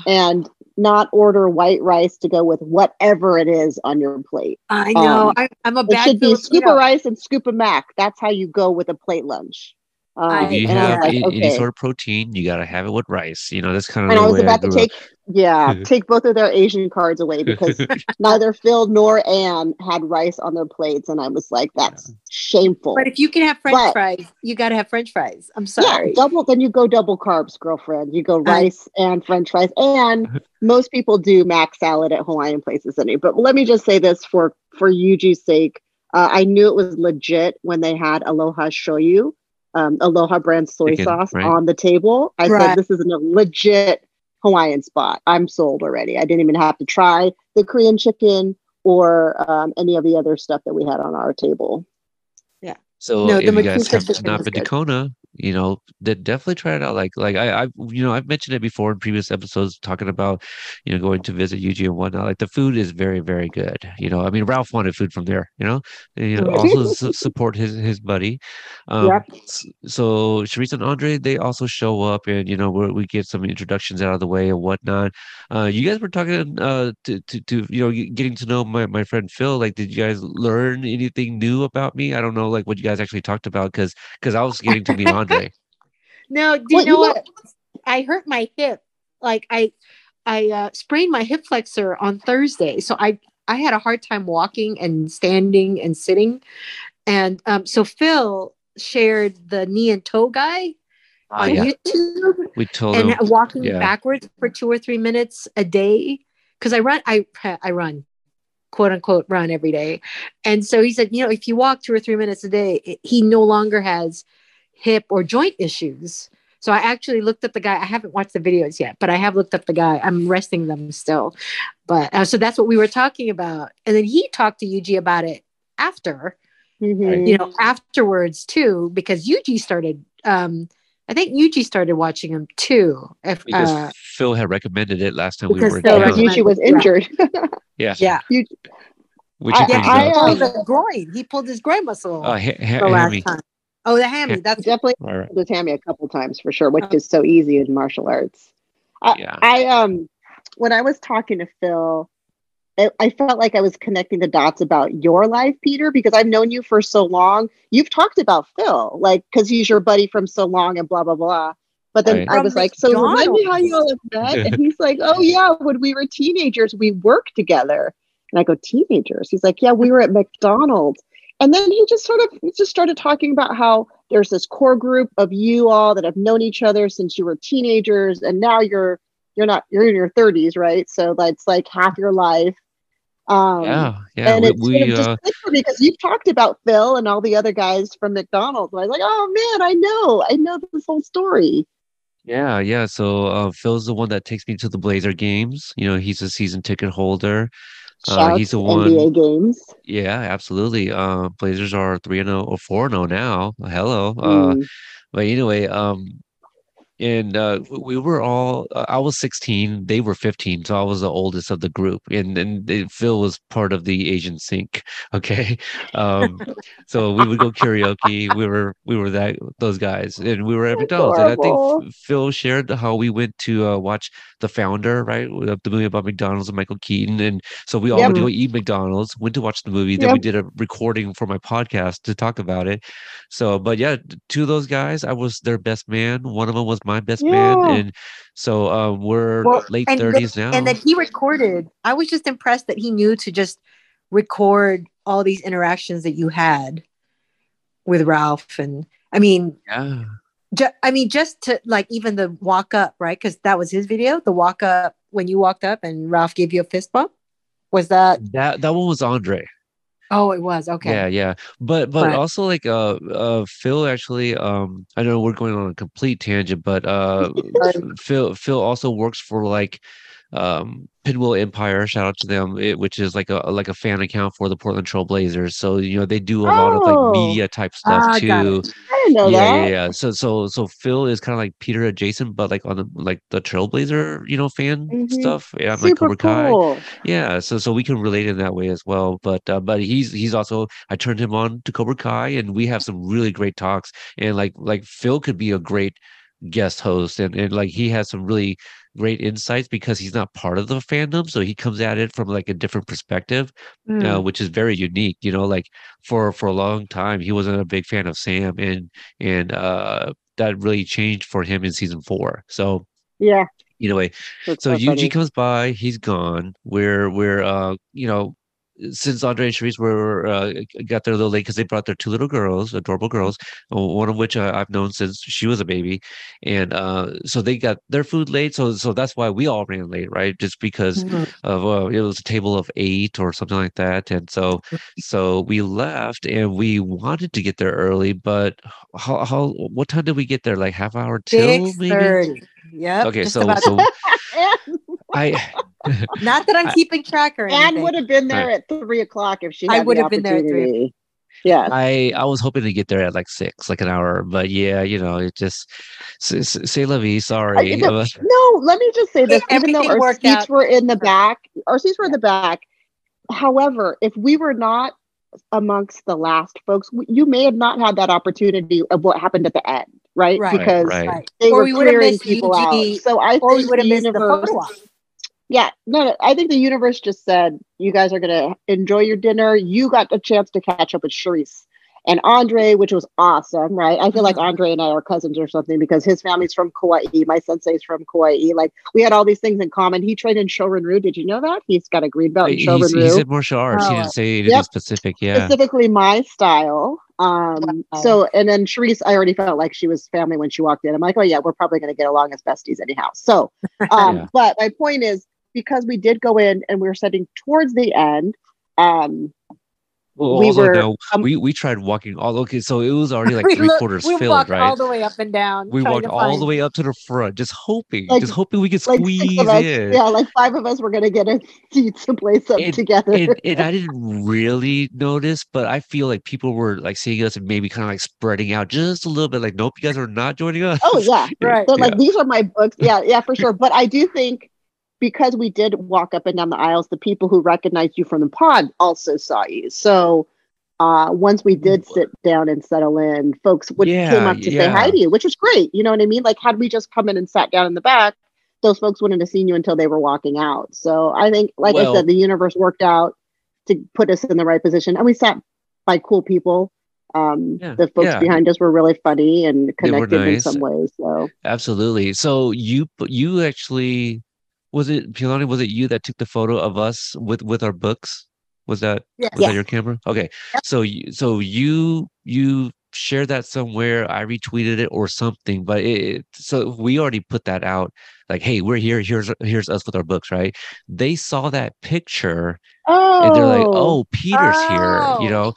and not order white rice to go with whatever it is on your plate? I know. Um, I, I'm a bad. It bad should be scoop of rice and scoop of mac. That's how you go with a plate lunch. Um, If you and I was have like, any, any sort of protein, you gotta have it with rice. You know, that's kind of and the I was way about to grew up. take, yeah, take both of their Asian cards away because neither Phil nor Anne had rice on their plates, and I was like, "That's shameful." But if you can have French But- fries, you got to have French fries. I'm yeah, sorry. double. Then you go double carbs, girlfriend. You go I- rice and French fries, and most people do mac salad at Hawaiian places. Anyway, but let me just say this for for Yuji's sake. Uh, I knew it was legit when they had Aloha Shoyu, um, Aloha brand soy Chicken, sauce right? on the table. I Right. said, "This is a legit Hawaiian spot. I'm sold already. I didn't even have to try the Korean chicken or um, any of the other stuff that we had on our table." So No, the if you guys have not been to. Kona, you know, that definitely try it out. Like, like I, I, you know, I've mentioned it before in previous episodes, talking about, you know, going to visit Yuji and whatnot. Like, the food is very, very good. You know, I mean, Ralph wanted food from there. You know, and, you know, also su- support his his buddy. Um, Yep. So Sharice and Andre, they also show up, and you know, we we get some introductions out of the way and whatnot. Uh, you guys were talking uh to, to to you know getting to know my my friend Phil. Like, did you guys learn anything new about me? I don't know, like what you guys actually talked about, because because I was getting to meet Andre. No, do Well, you know you know- what? I hurt my hip. Like I, I uh, sprained my hip flexor on Thursday, so I I had a hard time walking and standing and sitting, and um, so Phil shared the knee and toe guy Ah, on yeah, YouTube we told and him. walking yeah. backwards for two or three minutes a day because I run I I run quote unquote run every day. And so he said you know if you walk two or three minutes a day it, he no longer has hip or joint issues. So I actually looked up the guy. I haven't watched the videos yet but I have looked up the guy. I'm resting them still. But uh, so that's what we were talking about. And then he talked to Yuji about it after Mhm. you know afterwards too because Yuji started um I think Yuji started watching him too if because uh, Phil had recommended it last time we were in Phil So town. recommended- Yuji was injured. Yeah, yeah which I- Yeah, I, uh, pulled the groin. He pulled his groin muscle Uh, ha- ha- the last hammy. time. Oh, the hammy. Ha- That's Definitely Right, right. with Tammy a couple times for sure, which Oh. is so easy in martial arts. I, Yeah. I um when I was talking to Phil, I, I felt like I was connecting the dots about your life, Peter, because I've known you for so long. You've talked about Phil, like because he's your buddy from so long and blah blah blah. But then Right. I From was like, so remind me how you all met. And he's like, oh yeah, when we were teenagers, we worked together. And I go, teenagers? He's like, yeah, we were at McDonald's. And then he just sort of he just started talking about how there's this core group of you all that have known each other since you were teenagers, and now you're you're not you're in your 30s, right? So that's like half your life. Um, yeah, yeah. and we, it sort of uh, clicked for me because you've talked about Phil and all the other guys from McDonald's. I was like, oh man, I know, I know this whole story. yeah, yeah. So uh, Phil's the one that takes me to the Blazer games. You know, he's a season ticket holder. Uh, he's the one- NBA games. Yeah, absolutely. Uh, Blazers are three and zero or four and zero now. Hello. Uh, Mm. but anyway, um, and uh, we were all. Uh, I was sixteen. They were fifteen, so I was the oldest of the group. And and Phil was part of the Asian sync. Okay, um, so we would go karaoke. We were we were that those guys, and we were at McDonald's. And I think Phil shared how we went to uh, watch The Founder, right, the movie about McDonald's and Michael Keaton, and so we all Yep. went to go eat McDonald's. Went to watch the movie. Then we did a recording for my podcast to talk about it. So, but yeah, two of those guys, I was their best man. One of them was my best man, and so um, we're Well, late thirties now. and that he recorded. I was just impressed that he knew to just record all these interactions that you had with Ralph. And I mean, yeah, ju- I mean, just to like even the walk up, right? Because that was his video. The walk up when you walked up and Ralph gave you a fist bump. Was that? that that one was Andre. Oh, it was okay. Yeah, yeah. But but Right. also like uh uh Phil actually um I know we're going on a complete tangent, but uh Phil Phil also works for like um Pinwheel Empire, shout out to them, it, which is like a like a fan account for the Portland Trail Blazers. So you know they do a lot of Oh. like media type stuff Ah, too. I know yeah, that. yeah, yeah. So so so Phil is kind of like Peter adjacent, but like on the like the Trailblazer, you know, fan Mhm. stuff. Yeah, I'm like Super Cobra Kai. cool. Yeah, so so we can relate in that way as well. But uh, but he's he's also I turned him on to Cobra Kai, and we have some really great talks. And like like Phil could be a great guest host, and and like he has some really great insights because he's not part of the fandom, so he comes at it from like a different perspective, Mm. uh, which is very unique. You know, like for for a long time he wasn't a big fan of Sam, and and uh that really changed for him in season four. So Yeah. anyway, so so funny. Yuji comes by, he's gone. We're we're uh you know since Andre and Sharice were uh, got there a little late because they brought their two little girls, adorable girls, one of which uh, I've known since she was a baby, and uh, so they got their food late. So so that's why we all ran late, right? Just because Mhm. of uh, it was a table of eight or something like that, and so so we left and we wanted to get there early, but how how what time did we get there? Like half hour till maybe. Yep. Okay, so so I. not that I'm I- keeping track or Anne anything. would have been there at three o'clock if she I would the have been there at three. Yeah. I I was hoping to get there at like six, like an hour, but yeah, you know, it just say, say la vie. Sorry. no, no, let me just say this. Even though Everything our worked seats out. were in the back, our seats were in the back. However, if we were not amongst the last folks, you may have not had that opportunity of what happened at the end, right? Right, because right. Right. they Or were we would have clearing missed people UG, out. So I or we would have the missed the photo op. Yeah, no, no, I think the universe just said you guys are gonna enjoy your dinner. You got a chance to catch up with Sharice and Andre, which was awesome, right? I feel like Mhm. Andre and I are cousins or something because his family's from Kauai, my sensei's from Kauai. Like we had all these things in common. He trained in Shorin-ryu. Did you know that? He's got a green belt in he, he Shorin-ryu said martial arts. He Oh. didn't say Yep. specific. Yeah. specifically my style. Um, Wow. so and then Sharice, I already felt like she was family when she walked in. I'm like, oh yeah, we're probably gonna get along as besties anyhow. So um, Yeah. but my point is because we did go in and we were sitting towards the end, um, Well, we also were, um, we we tried walking all okay, so it was already like three look- quarters we filled, walked right? all the way up and down. we walked all the way up to the front, just hoping, Like- just hoping we could like squeeze six us, in. yeah, like five of us were gonna get a seat to place up And- together. and, and I didn't really notice, but I feel like people were like seeing us and maybe kind of like spreading out just a little bit. Like, nope, you guys are not joining us. oh yeah, Right. So like these are my books. Yeah, yeah, for sure. But I do think because we did walk up and down the aisles, the people who recognized you from the pod also saw you. So uh, once we did sit down and settle in, folks would Yeah, came up to say hi to you, which was great. You know what I mean? Like had we just come in and sat down in the back, those folks wouldn't have seen you until they were walking out. So I think, like I said, the universe worked out to put us in the right position, and we sat by cool people. Um, Yeah, the folks yeah. behind us were really funny and connected in some ways. So Absolutely. So you you actually was it Pilani? Was it you that took the photo of us with with our books? Was that Yes. was that your camera? Okay. So you so you you shared that somewhere. I retweeted it or something, but it so we already put that out. Like, hey, we're here. Here's here's us with our books, right? They saw that picture oh, and they're like, "Oh, oh Peter's here," Oh. you know.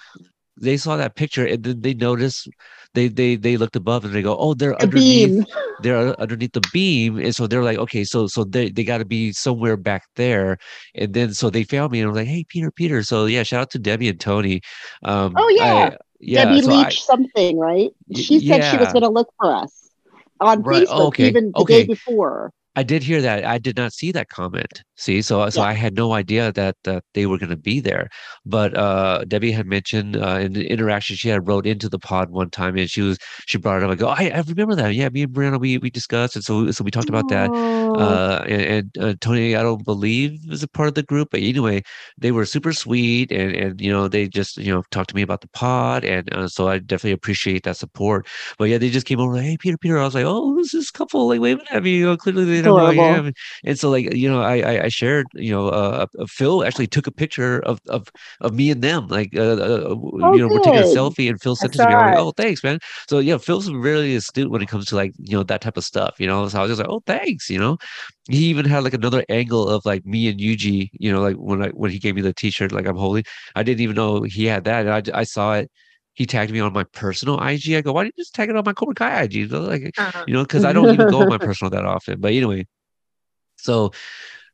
They saw that picture and then they noticed they they they looked above and they go, "Oh, they're the underneath beam. they're underneath the beam and so they're like okay so so they, they got to be somewhere back there and then so they found me and I was like hey peter peter so yeah shout out to debbie and tony um Oh, yeah. I- yeah Debbie so I- Leach something, right? She said she was going to look for us on Right. Facebook Oh, okay. even the Okay. day before. I did hear that. I did not see that comment. See, so so Yeah. I had no idea that that they were going to be there. But uh, Debbie had mentioned uh, in the interaction she had wrote into the pod one time, and she was she brought it up. I go, I, I remember that. Yeah, me and Brianna we we discussed, and so so we talked about that. Oh, Uh, and, and uh, Tony, I don't believe is a part of the group, but anyway, they were super sweet, and and you know they just you know talked to me about the pod, and uh, so I definitely appreciate that support. But yeah, they just came over, like, hey Peter, Peter. I was like, oh, who's this couple like waving at me? You know, clearly they know I Adorable. am. And so like you know, I I, I shared, you know, uh, uh, Phil actually took a picture of of of me and them, like uh, uh, Oh, you know, we're taking a selfie, and Phil sent it to me. I'm like, oh, thanks, man. So yeah, Phil's really astute when it comes to like you know that type of stuff, you know. So I was just like, oh, thanks, you know. He even had like another angle of like me and Yuji, you know, like when I when he gave me the T-shirt, like I'm holding. I didn't even know he had that, and I I saw it. He tagged me on my personal IG. I go, why didn't you just tag it on my Cobra Kai IG? You know, like Uh-huh. you know, because I don't even go on my personal that often. But anyway, so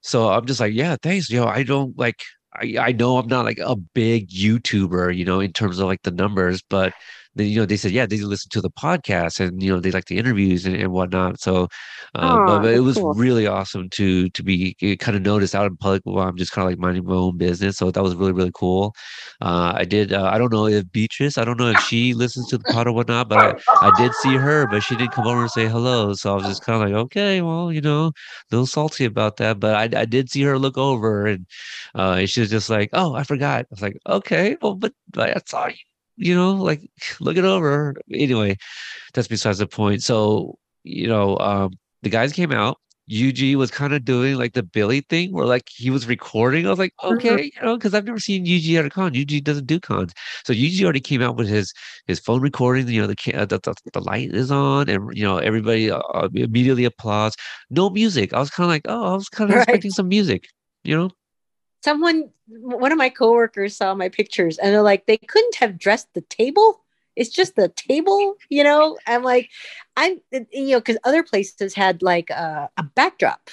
so I'm just like, yeah, thanks, yo. I don't like. I, I know I'm not like a big YouTuber, you know, in terms of like the numbers, but then you know they said yeah they listen to the podcast and you know they like the interviews and, and whatnot. So, uh, Aw, but, but it was cool. really awesome to to be kind of noticed out in public while I'm just kind of like minding my own business. So that was really really cool. Uh, I did. Uh, I don't know if Beatrice. I don't know if she listens to the pod or whatnot, but I, I did see her, but she didn't come over and say hello. So I was just kind of like, okay, well, you know, a little salty about that. But I, I did see her look over and uh, and she was just like, oh, I forgot. I was like, okay, well, but, but I saw you, you know, like look it over. Anyway, that's besides the point. So, you know, um, the guys came out. Yuji was kind of doing like the Billy thing where like he was recording. I was like, okay, you know, because I've never seen Yuji at a con. Yuji doesn't do cons. So Yuji already came out with his his phone recording. You know, the the, the, the light is on, and you know everybody uh, uh, immediately applauds. No music. I was kind of like, oh, I was kind of Right. expecting some music. You know, Someone, one of my coworkers saw my pictures and they're like, they couldn't have dressed the table. It's just the table, you know. I'm like, I'm, you know, because other places had like a, a backdrop,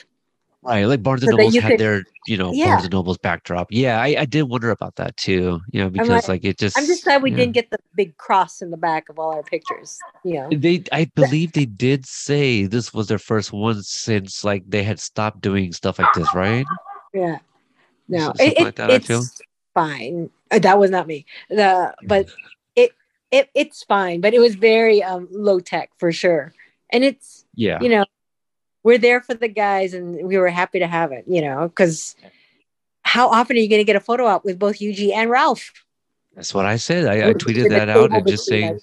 Right, like Barnes and So that Nobles had could- their, you know, Yeah. Barnes and Nobles backdrop. Yeah, I, I did wonder about that too. You know, because like- like, it just. I'm just glad we yeah. didn't get the big cross in the back of all our pictures. You know, They, I believe they did say this was their first one since like they had stopped doing stuff like this, right? yeah. No, it, like that, it's fine. Uh, That was not me. The but it it it's fine. But it was very um low tech for sure. And it's Yeah. you know we're there for the guys, and we were happy to have it. You know, because how often are you going to get a photo op with both Yuji and Ralph? That's what I said. I, I tweeted that out and just saying,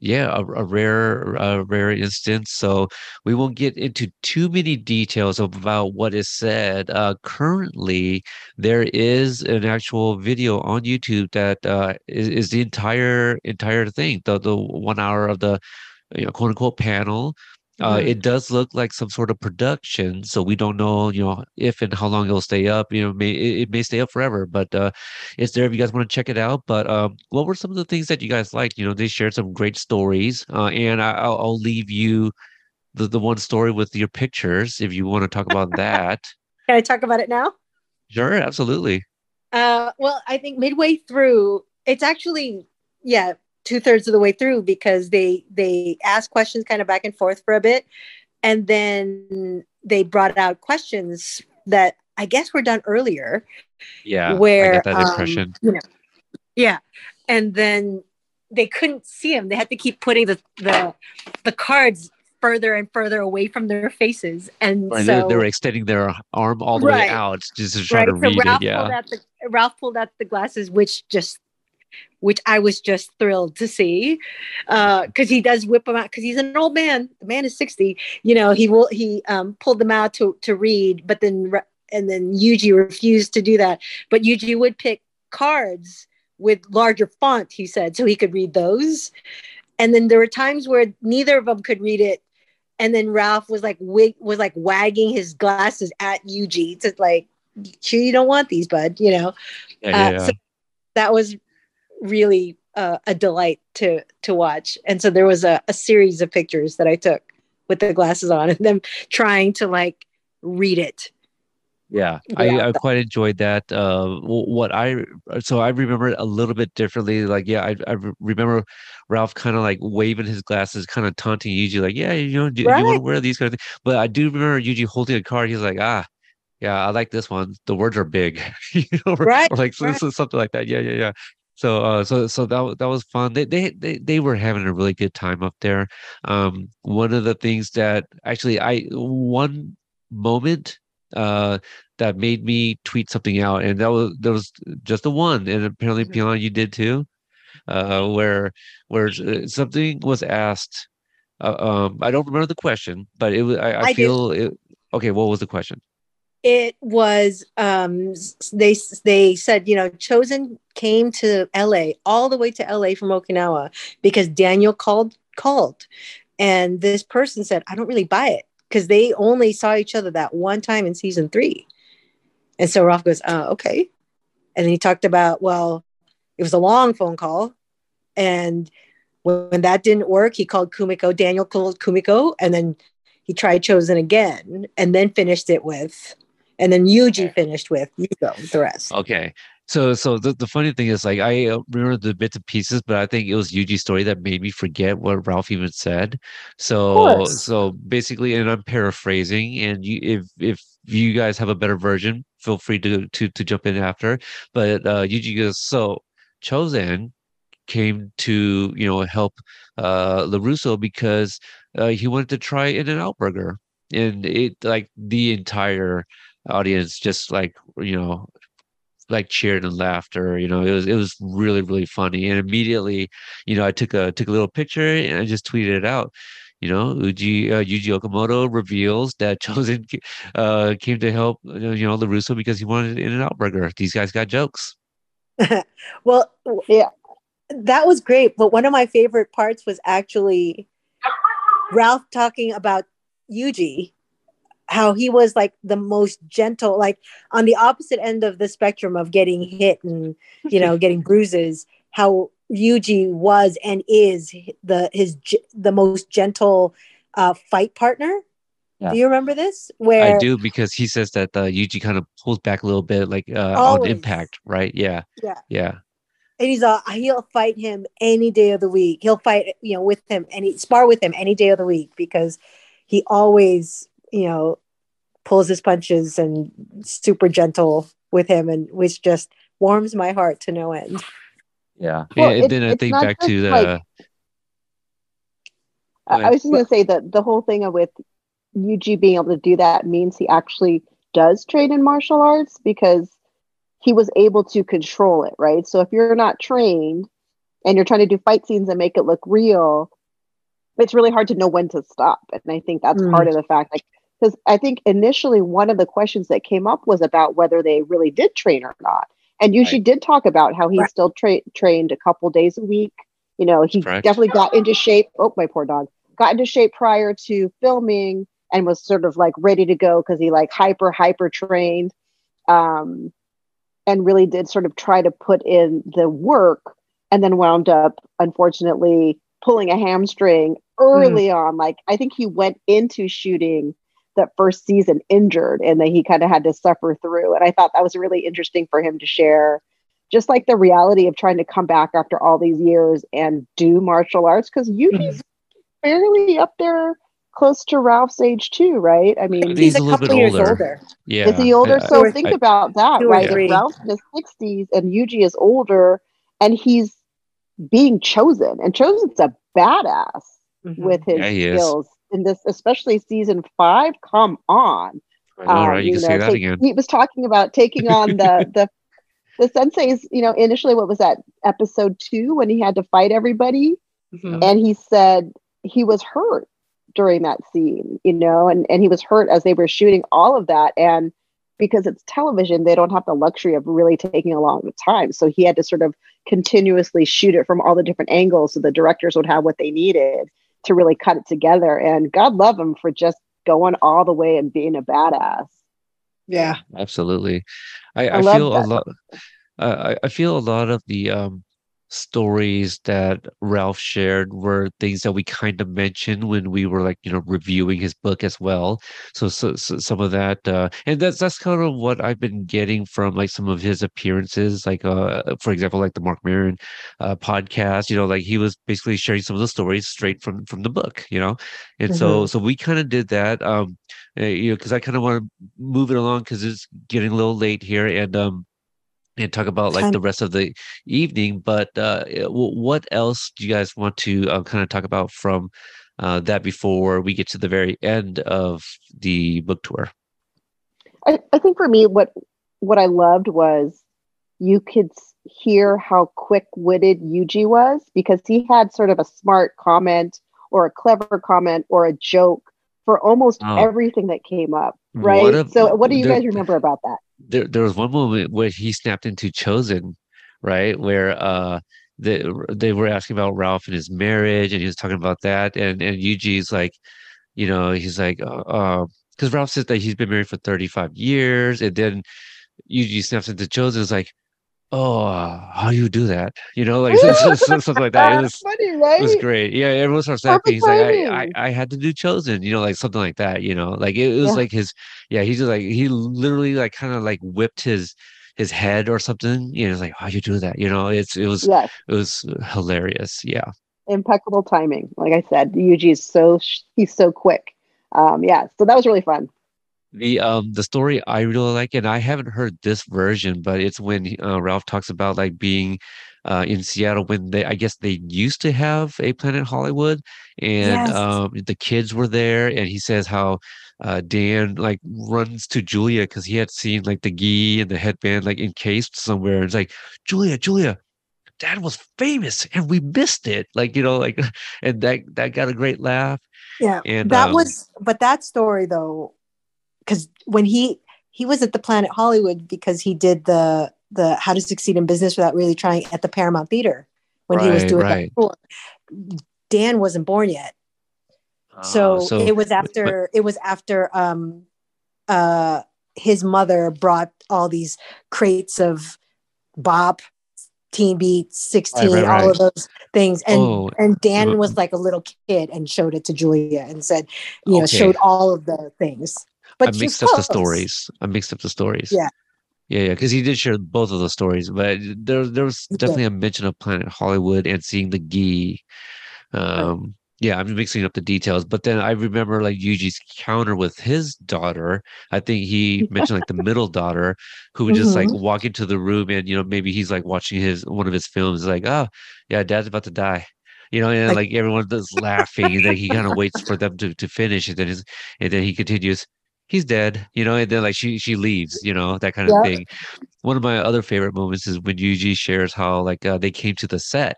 yeah, a, a rare, a rare instance. So we won't get into too many details about what is said. Uh, currently, there is an actual video on YouTube that uh, is, is the entire entire thing, the the one hour of the you know, quote unquote panel. Uh, Mhm. it does look like some sort of production, so we don't know, you know, if and how long it'll stay up. You know, may it, it may stay up forever, but uh, it's there if you guys want to check it out. But um, what were some of the things that you guys liked? You know, they shared some great stories, uh, and I, I'll, I'll leave you the the one story with your pictures if you want to talk about that. Can I talk about it now? Sure, absolutely. Uh, well, I think midway through, it's actually yeah, two thirds of the way through because they they asked questions kind of back and forth for a bit, and then they brought out questions that I guess were done earlier. Yeah, where that um, impression. you know, yeah, and then they couldn't see him. They had to keep putting the the the cards further and further away from their faces, and Right, so they, they were extending their arm all the Right. way out just to try right. to So read Ralph it. Yeah. pulled the Ralph pulled out the glasses, which just which I was just thrilled to see, because he does whip them out. Because he's an old man. The man is sixty. You know, he will he um, pulled them out to to read, but then and then Yuji refused to do that. But Yuji would pick cards with larger font. He said so he could read those. And then there were times where neither of them could read it. And then Ralph was like wig- was like wagging his glasses at Yuji to like, sure you don't want these, bud. You know, Yeah, uh, yeah, so that was really uh, a delight to to watch. And so there was a, a series of pictures that I took with the glasses on and them trying to like read it. Yeah, I, I quite enjoyed that. Uh, what I so I remember it a little bit differently. Like, yeah, I I remember Ralph kind of like waving his glasses, kind of taunting Yuji, like, yeah, you know, do, you want to wear these kind of things? But I do remember Yuji holding a card. He's like, ah, yeah, I like this one. The words are big, you know, or, Right, or like right. something like that. Yeah, yeah, yeah. So, uh, so, so that that was fun. They, they, they, they were having a really good time up there. Um, one of the things that actually, I one moment, uh, that made me tweet something out, and that was there was just the one, and apparently, Mhm. Pion, you did too, uh, where where uh, something was asked. Uh, um, I don't remember the question, but it was. I, I, I do. feel it. Okay, what was the question? It was um they they said you know Chozen came to la all the way to la from okinawa because daniel called called. And this person said i don't really buy it because they only saw each other that one time in season three. And so ralph goes uh, okay. And then he talked about well it was a long phone call. And when that didn't work he called kumiko daniel called kumiko and then he tried Chozen again and then finished it with and then Yuji finished with you go the rest. Okay. So, so the, the funny thing is, like, I uh, remember the bits and pieces, but I think it was Yuji's story that made me forget what Ralph even said. So, so basically, and I'm paraphrasing, and you, if if you guys have a better version, feel free to to to jump in after. But uh, Yuji goes, so Chozen came to you know help uh Larusso because uh, he wanted to try In and Out Burger, and it like the entire audience just like you know like cheered and laughter you know it was it was really really funny and immediately you know i took a took a little picture and i just tweeted it out you know Yuji uh, okumoto reveals that Chozen uh came to help you know larusso because he wanted in and out burger these guys got jokes well, Yeah. that was great. But one of my favorite parts was actually Ralph talking about Yuji, how he was like the most gentle, like on the opposite end of the spectrum of getting hit and you know getting bruises. How Yuji was and is the his the most gentle uh, fight partner. Yeah. Do you remember this? Where I do because he says that uh, Yuji kind of pulls back a little bit, like uh, on impact, right? Yeah, Yeah. yeah. and he's uh he'll fight him any day of the week. He'll fight, you know, with him and he spar with him any day of the week because he always, you know, pulls his punches and super gentle with him and which just warms my heart to no end. Yeah. Well, and it- then I think back to the like- I, I was just going to say that the whole thing with Yuji being able to do that means he actually does train in martial arts because he was able to control it, right? So if you're not trained and you're trying to do fight scenes and make it look real, it's really hard to know when to stop. And I think that's Mm. part of the fact, like, because I think initially one of the questions that came up was about whether they really did train or not. And Yuji did talk about how he Right. still tra- trained a couple days a week. You know, he definitely got into shape. Oh, my poor dog got into shape prior to filming and was sort of like ready to go because he like hyper hyper trained um and really did sort of try to put in the work and then wound up unfortunately pulling a hamstring early on like i think he went into shooting that first season injured and that he kind of had to suffer through and i thought that was really interesting for him to share just like the reality of trying to come back after all these years and do martial arts because Yuji's fairly up there close to Ralph's age too, right? I mean, He's He's, a a little couple years older. older. yeah. is he older? I- so Two or think I- about that, two right? three. If Ralph's in his sixties and Yuji is older, and he's being Chozen, and Chozen's a badass Mhm. with his Yeah, he is. skills in this, especially season five. Come on, I Um, right? You can say that so again. He was talking about taking on the the the senseis. You know, initially, what was that episode two when he had to fight everybody? Mhm. and he said he was hurt during that scene you know and, and he was hurt as they were shooting all of that and because it's television they don't have the luxury of really taking a long time so he had to sort of continuously shoot it from all the different angles so the directors would have what they needed to really cut it together and god love him for just going all the way and being a badass Yeah. Absolutely. I, I I, love feel a lot. Uh, I, I feel a lot of the um, stories that Ralph shared were things that we kind of mentioned when we were like you know reviewing his book as well. So, so, so some of that, uh, and that's that's kind of what I've been getting from like some of his appearances, like uh, for example, like the Marc Maron uh, podcast. You know, like he was basically sharing some of the stories straight from from the book. You know, and so so we kind of did that. Um, uh, you know, because I kind of want to move it along because it's getting a little late here, and um, and talk about like the rest of the evening. But uh, what else do you guys want to uh, kind of talk about from uh, that before we get to the very end of the book tour? I, I think for me, what what I loved was you could hear how quick witted Yuji was because he had sort of a smart comment or a clever comment or a joke for almost Oh. everything that came up. What Right. a- so, what do you guys remember about that? There there was one moment where he snapped into Chozen right? Where uh they, they were asking about ralph and his marriage and he was talking about that and and yuji's like you know he's like uh because ralph says that he's been married for 35 years and then yuji snaps into Chozen is like oh how do you do that you know like something like that it was funny, right? it was great. Yeah, everyone starts laughing. He's like, I, I. I had to do Chozen, you know, like something like that, you know, like it, it was Yeah. like his, yeah, he's just like, he literally like kind of like whipped his, his head or something. You know, it's like, how you do that? You know, it's, it was, Yes, it was hilarious. Yeah. impeccable timing. Like I said, Yuji is so he's so quick. Um, yeah, so that was really fun. The, um, the story I really like, and I haven't heard this version, but it's when uh, Ralph talks about like being, uh, in Seattle when they, I guess they used to have a Planet Hollywood, and Yes. um, the kids were there, and he says how uh, Dan like runs to Julia because he had seen like the gi and the headband like encased somewhere. And it's like, Julia, Julia, Dad was famous, and we missed it. Like you know, like, and that that got a great laugh. Yeah. And that um, was but that story though because when he he was at the planet hollywood because he did the the how to succeed in business without really trying at the paramount theater when he was doing right. that tour dan wasn't born yet so, uh, it was but- after it was after um uh his mother brought all these crates of bop Teen Beat 16, right, all right. of those things. And Oh, and Dan was like a little kid and showed it to Julia and said, you know, Okay. showed all of the things. But I mixed up the stories. I mixed up the stories. Yeah. Yeah, yeah, because he did share both of the stories, but there there was definitely a mention of Planet Hollywood and seeing the gi. Um, yeah, I'm mixing up the details, but then I remember like Yuji's counter with his daughter. I think he mentioned like the middle daughter who would just like Mm-hmm. walk into the room and you know maybe he's like watching his one of his films like oh yeah dad's about to die you know and Like- like everyone is laughing and then he kind of waits for them to, to finish and then and then he continues he's dead you know and then like she she leaves you know that kind of Yep. thing one of my other favorite moments is when Yuji shares how like uh, they came to the set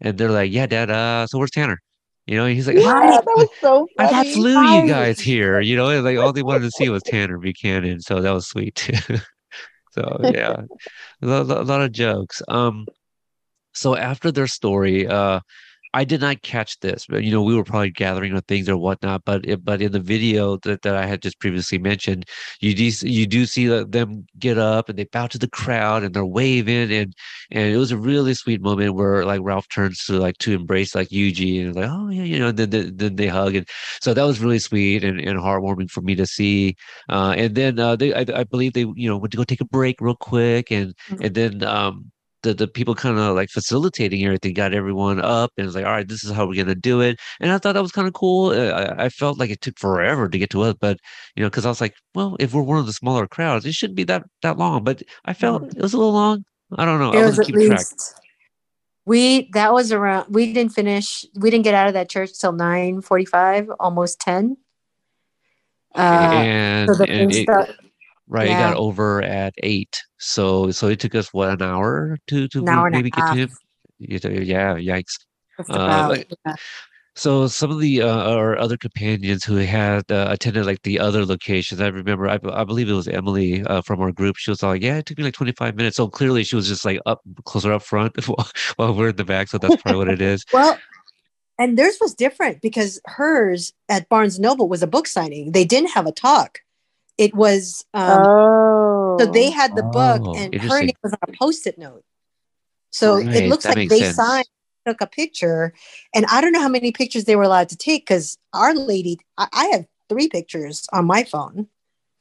and they're like yeah dad uh so where's Tanner you know he's like Yeah, "Hi, that was so I funny. flew Right. you guys here, you know, and like all they wanted to see was Tanner Buchanan, so that was sweet. so yeah, a lot, a lot of jokes. Um, so after their story, uh, I did not catch this, but you know, we were probably gathering on things or whatnot. But it, but in the video that, that I had just previously mentioned, you do you do see them get up and they bow to the crowd and they're waving and and it was a really sweet moment where like Ralph turns to like to embrace like Yuji and like oh yeah you know and then then, then they hug and so that was really sweet and, and heartwarming for me to see. Uh, and then uh, they I, I believe they you know went to go take a break real quick and Mhm. and then um the, the people kind of like facilitating everything got everyone up and it's like all right this is how we're gonna do it. And i thought that was kind of cool Uh, I, I felt like it took forever to get to us but you know because i was like well if we're one of the smaller crowds it shouldn't be that that long but i felt it was a little long i don't know i It was wasn't at keeping track. we that was around we didn't finish we didn't get out of that church till 9 45 almost 10 uh and, so the and it, right it yeah. got over at eight so so it took us what an hour to to hour maybe get to him half. You know, yeah yikes uh, like- yeah. So some of the uh, our other companions who had uh, attended like the other locations, I remember, I, I believe it was Emily uh, from our group. She was like, "Yeah, it took me like 25 minutes." So clearly, she was just like up closer up front while, while we're in the back. So that's probably what it is. Well, and theirs was different because hers at Barnes Noble was a book signing. They didn't have a talk. It was um, oh. so they had the book Oh, and her name was on a post-it note. So Right, it looks that like they sense. signed, took a picture, and I don't know how many pictures they were allowed to take because our lady, I, I have three pictures on my phone,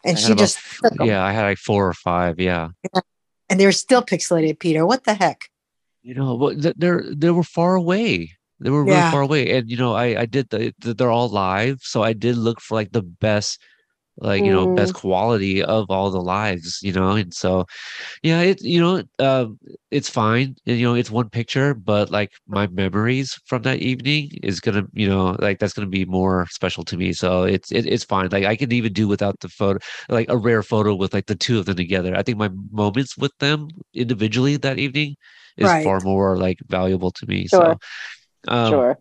and had she just f- took 'em. yeah, I had like four or five. Yeah, and they were still pixelated. Peter, what the heck? you know, but they're they were far away. They were really Yeah. far away, and you know, I I did the th- they're all live, so I did look for like the best, like you know, best quality of all the lives, you know, and so yeah, it you know, um, it's fine, you know, it's one picture, but like my memories from that evening is gonna, you know, like that's gonna be more special to me. So it's it, it's fine. Like I can even do without the photo, like a rare photo with like the two of them together. I think my moments with them individually that evening is Right. far more like valuable to me. Sure. So. Um, sure.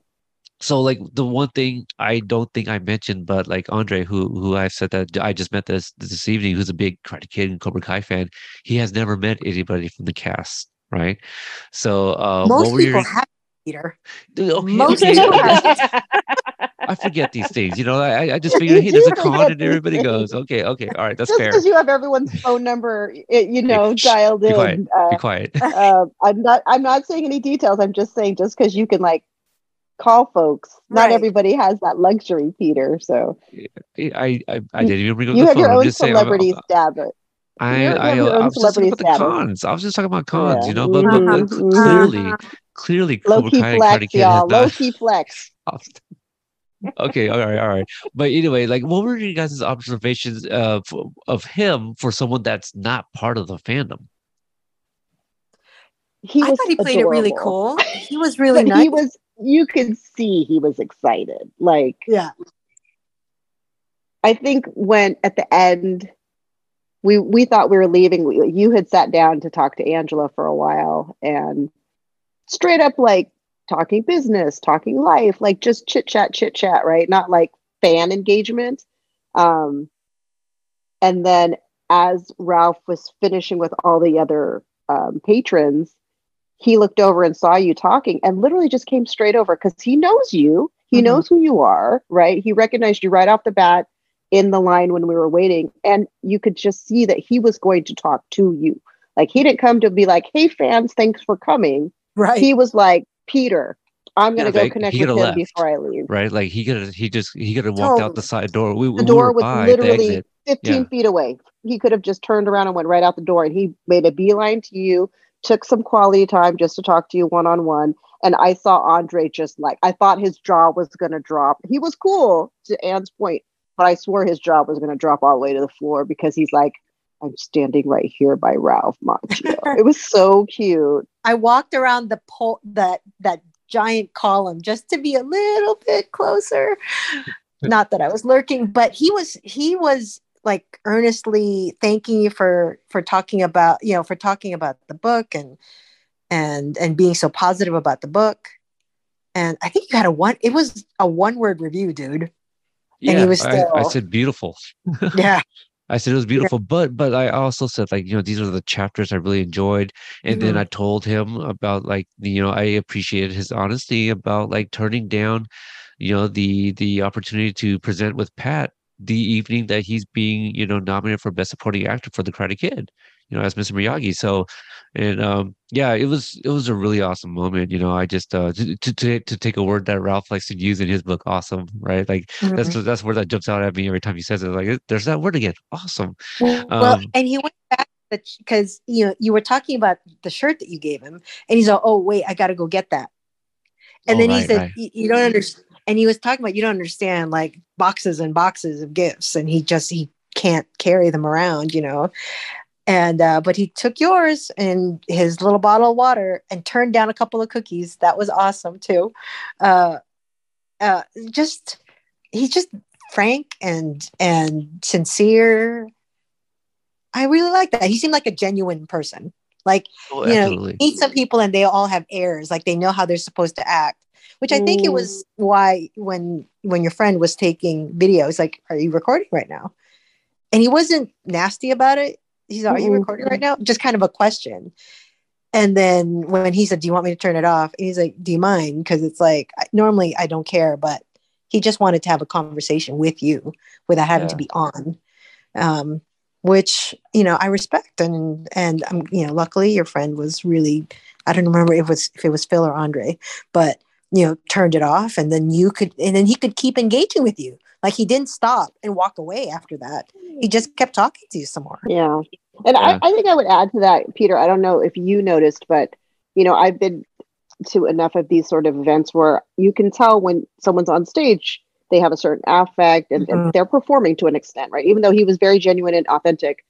So like the one thing I don't think I mentioned, but like Andre, who who I said that I just met this this evening, who's a big Karate Kid and Cobra Kai fan, he has never met anybody from the cast, right? So uh, Most people your have Peter. okay, most okay, people okay. I forget these things, you know. I I just You figured, hey, there's a con and everybody goes, okay, okay, all right, that's Just fair. because you have everyone's phone number, you know, dialed be quiet, in. Uh, Be quiet. uh, I'm not. I'm not saying any details. I'm just saying, just because you can like call folks, not everybody has that luxury, Peter. So I I, I didn't even bring up you the have phone. your I'm own just saying, I'm- celebrity status. I, I, I was just talking about the cons. I was just talking about cons, Yeah. you know. But, but, but Mhm, cl- mhm. clearly, clearly, Low Cobra key Kai and flex, Karate Kid y'all. Low not. key flex. okay, all right, all right. But anyway, like, what were you guys' observations of of him for someone that's not part of the fandom? He I thought he played it really cool. He was really nice. he was. You could see he was excited. Like yeah. I think when at the end, we we thought we were leaving. we- You had sat down to talk to Angela for a while, and straight up like talking business, talking life, like just chit chat, chit chat, right? Not like fan engagement. Um, and then as Ralph was finishing with all the other um, patrons, he looked over and saw you talking, and literally just came straight over because he knows you. He Mhm. knows who you are, right? He recognized you right off the bat in the line when we were waiting and you could just see that he was going to talk to you Like he didn't come to be like, "Hey fans, thanks for coming." Right. He was like, "Peter, I'm gonna Yeah, go like, connect with him left. before I leave." right? Like he could have, he just, he could have walked out the side door. We, we The door were was literally 15 Yeah. feet away. He could have just turned around and went right out the door, and he made a beeline to you. Took some quality time just to talk to you one on one. And I saw Andre just like I thought his jaw was gonna drop. He was cool to Anne's point, but I swore his jaw was gonna drop all the way to the floor because he's like, I'm standing right here by Ralph Macchio. it was so cute. I walked around the pole that that giant column just to be a little bit closer. Not that I was lurking, but he was he was like earnestly thanking you for for talking about you know for talking about the book and and and being so positive about the book. And I think you had a one. It was a one word review, dude. Yeah, And he was I, I said beautiful. Yeah, I said it was beautiful, but but I also said like you know these are the chapters I really enjoyed, and then Mhm. I told him about like you know I appreciated his honesty about like turning down, you know the the opportunity to present with Pat the evening that he's being you know nominated for best supporting actor for The Karate Kid, you know as Mr. Miyagi. So, and um yeah, it was it was a really awesome moment. You know I just uh to to to, take a word that Ralph likes to use in his book, awesome, right? Like that's Mhm. that's where that jumps out at me every time he says it. Like there's that word again, awesome. well, Um, and he went back because you know you were talking about the shirt that you gave him, and he's like, "Oh wait, I got to go get that." And Oh, then he said, right. "You you don't understand." And he was talking about you don't understand like boxes and boxes of gifts, and he just he can't carry them around, you know. And uh, but he took yours and his little bottle of water and turned down a couple of cookies. That was awesome too. Uh, uh, just he's just frank and and sincere. I really like that. He seemed like a genuine person. Like Oh, you know, meet some people and they all have airs, like they know how they're supposed to act. Which I think it Mm. was why when when your friend was taking videos, like, "Are you recording right now?" And he wasn't nasty about it. He's, "Are you recording right now?" Just kind of a question. And then when he said, "Do you want me to turn it off?" And he's like, "Do you mind?" Because it's like normally I don't care, but he just wanted to have a conversation with you without having to be on. Um, which you know I respect and and um, you know luckily your friend was really I don't remember if it was if it was Phil or Andre, but you know turned it off and then you could and then he could keep engaging with you like he didn't stop and walk away after that he just kept talking to you some more Yeah. And Yeah. I, I think I would add to that, Peter. I don't know if you noticed, but you know, I've been to enough of these sort of events where you can tell when someone's on stage, they have a certain affect and, and Mhm. they're performing to an extent, right? Even though he was very genuine and authentic.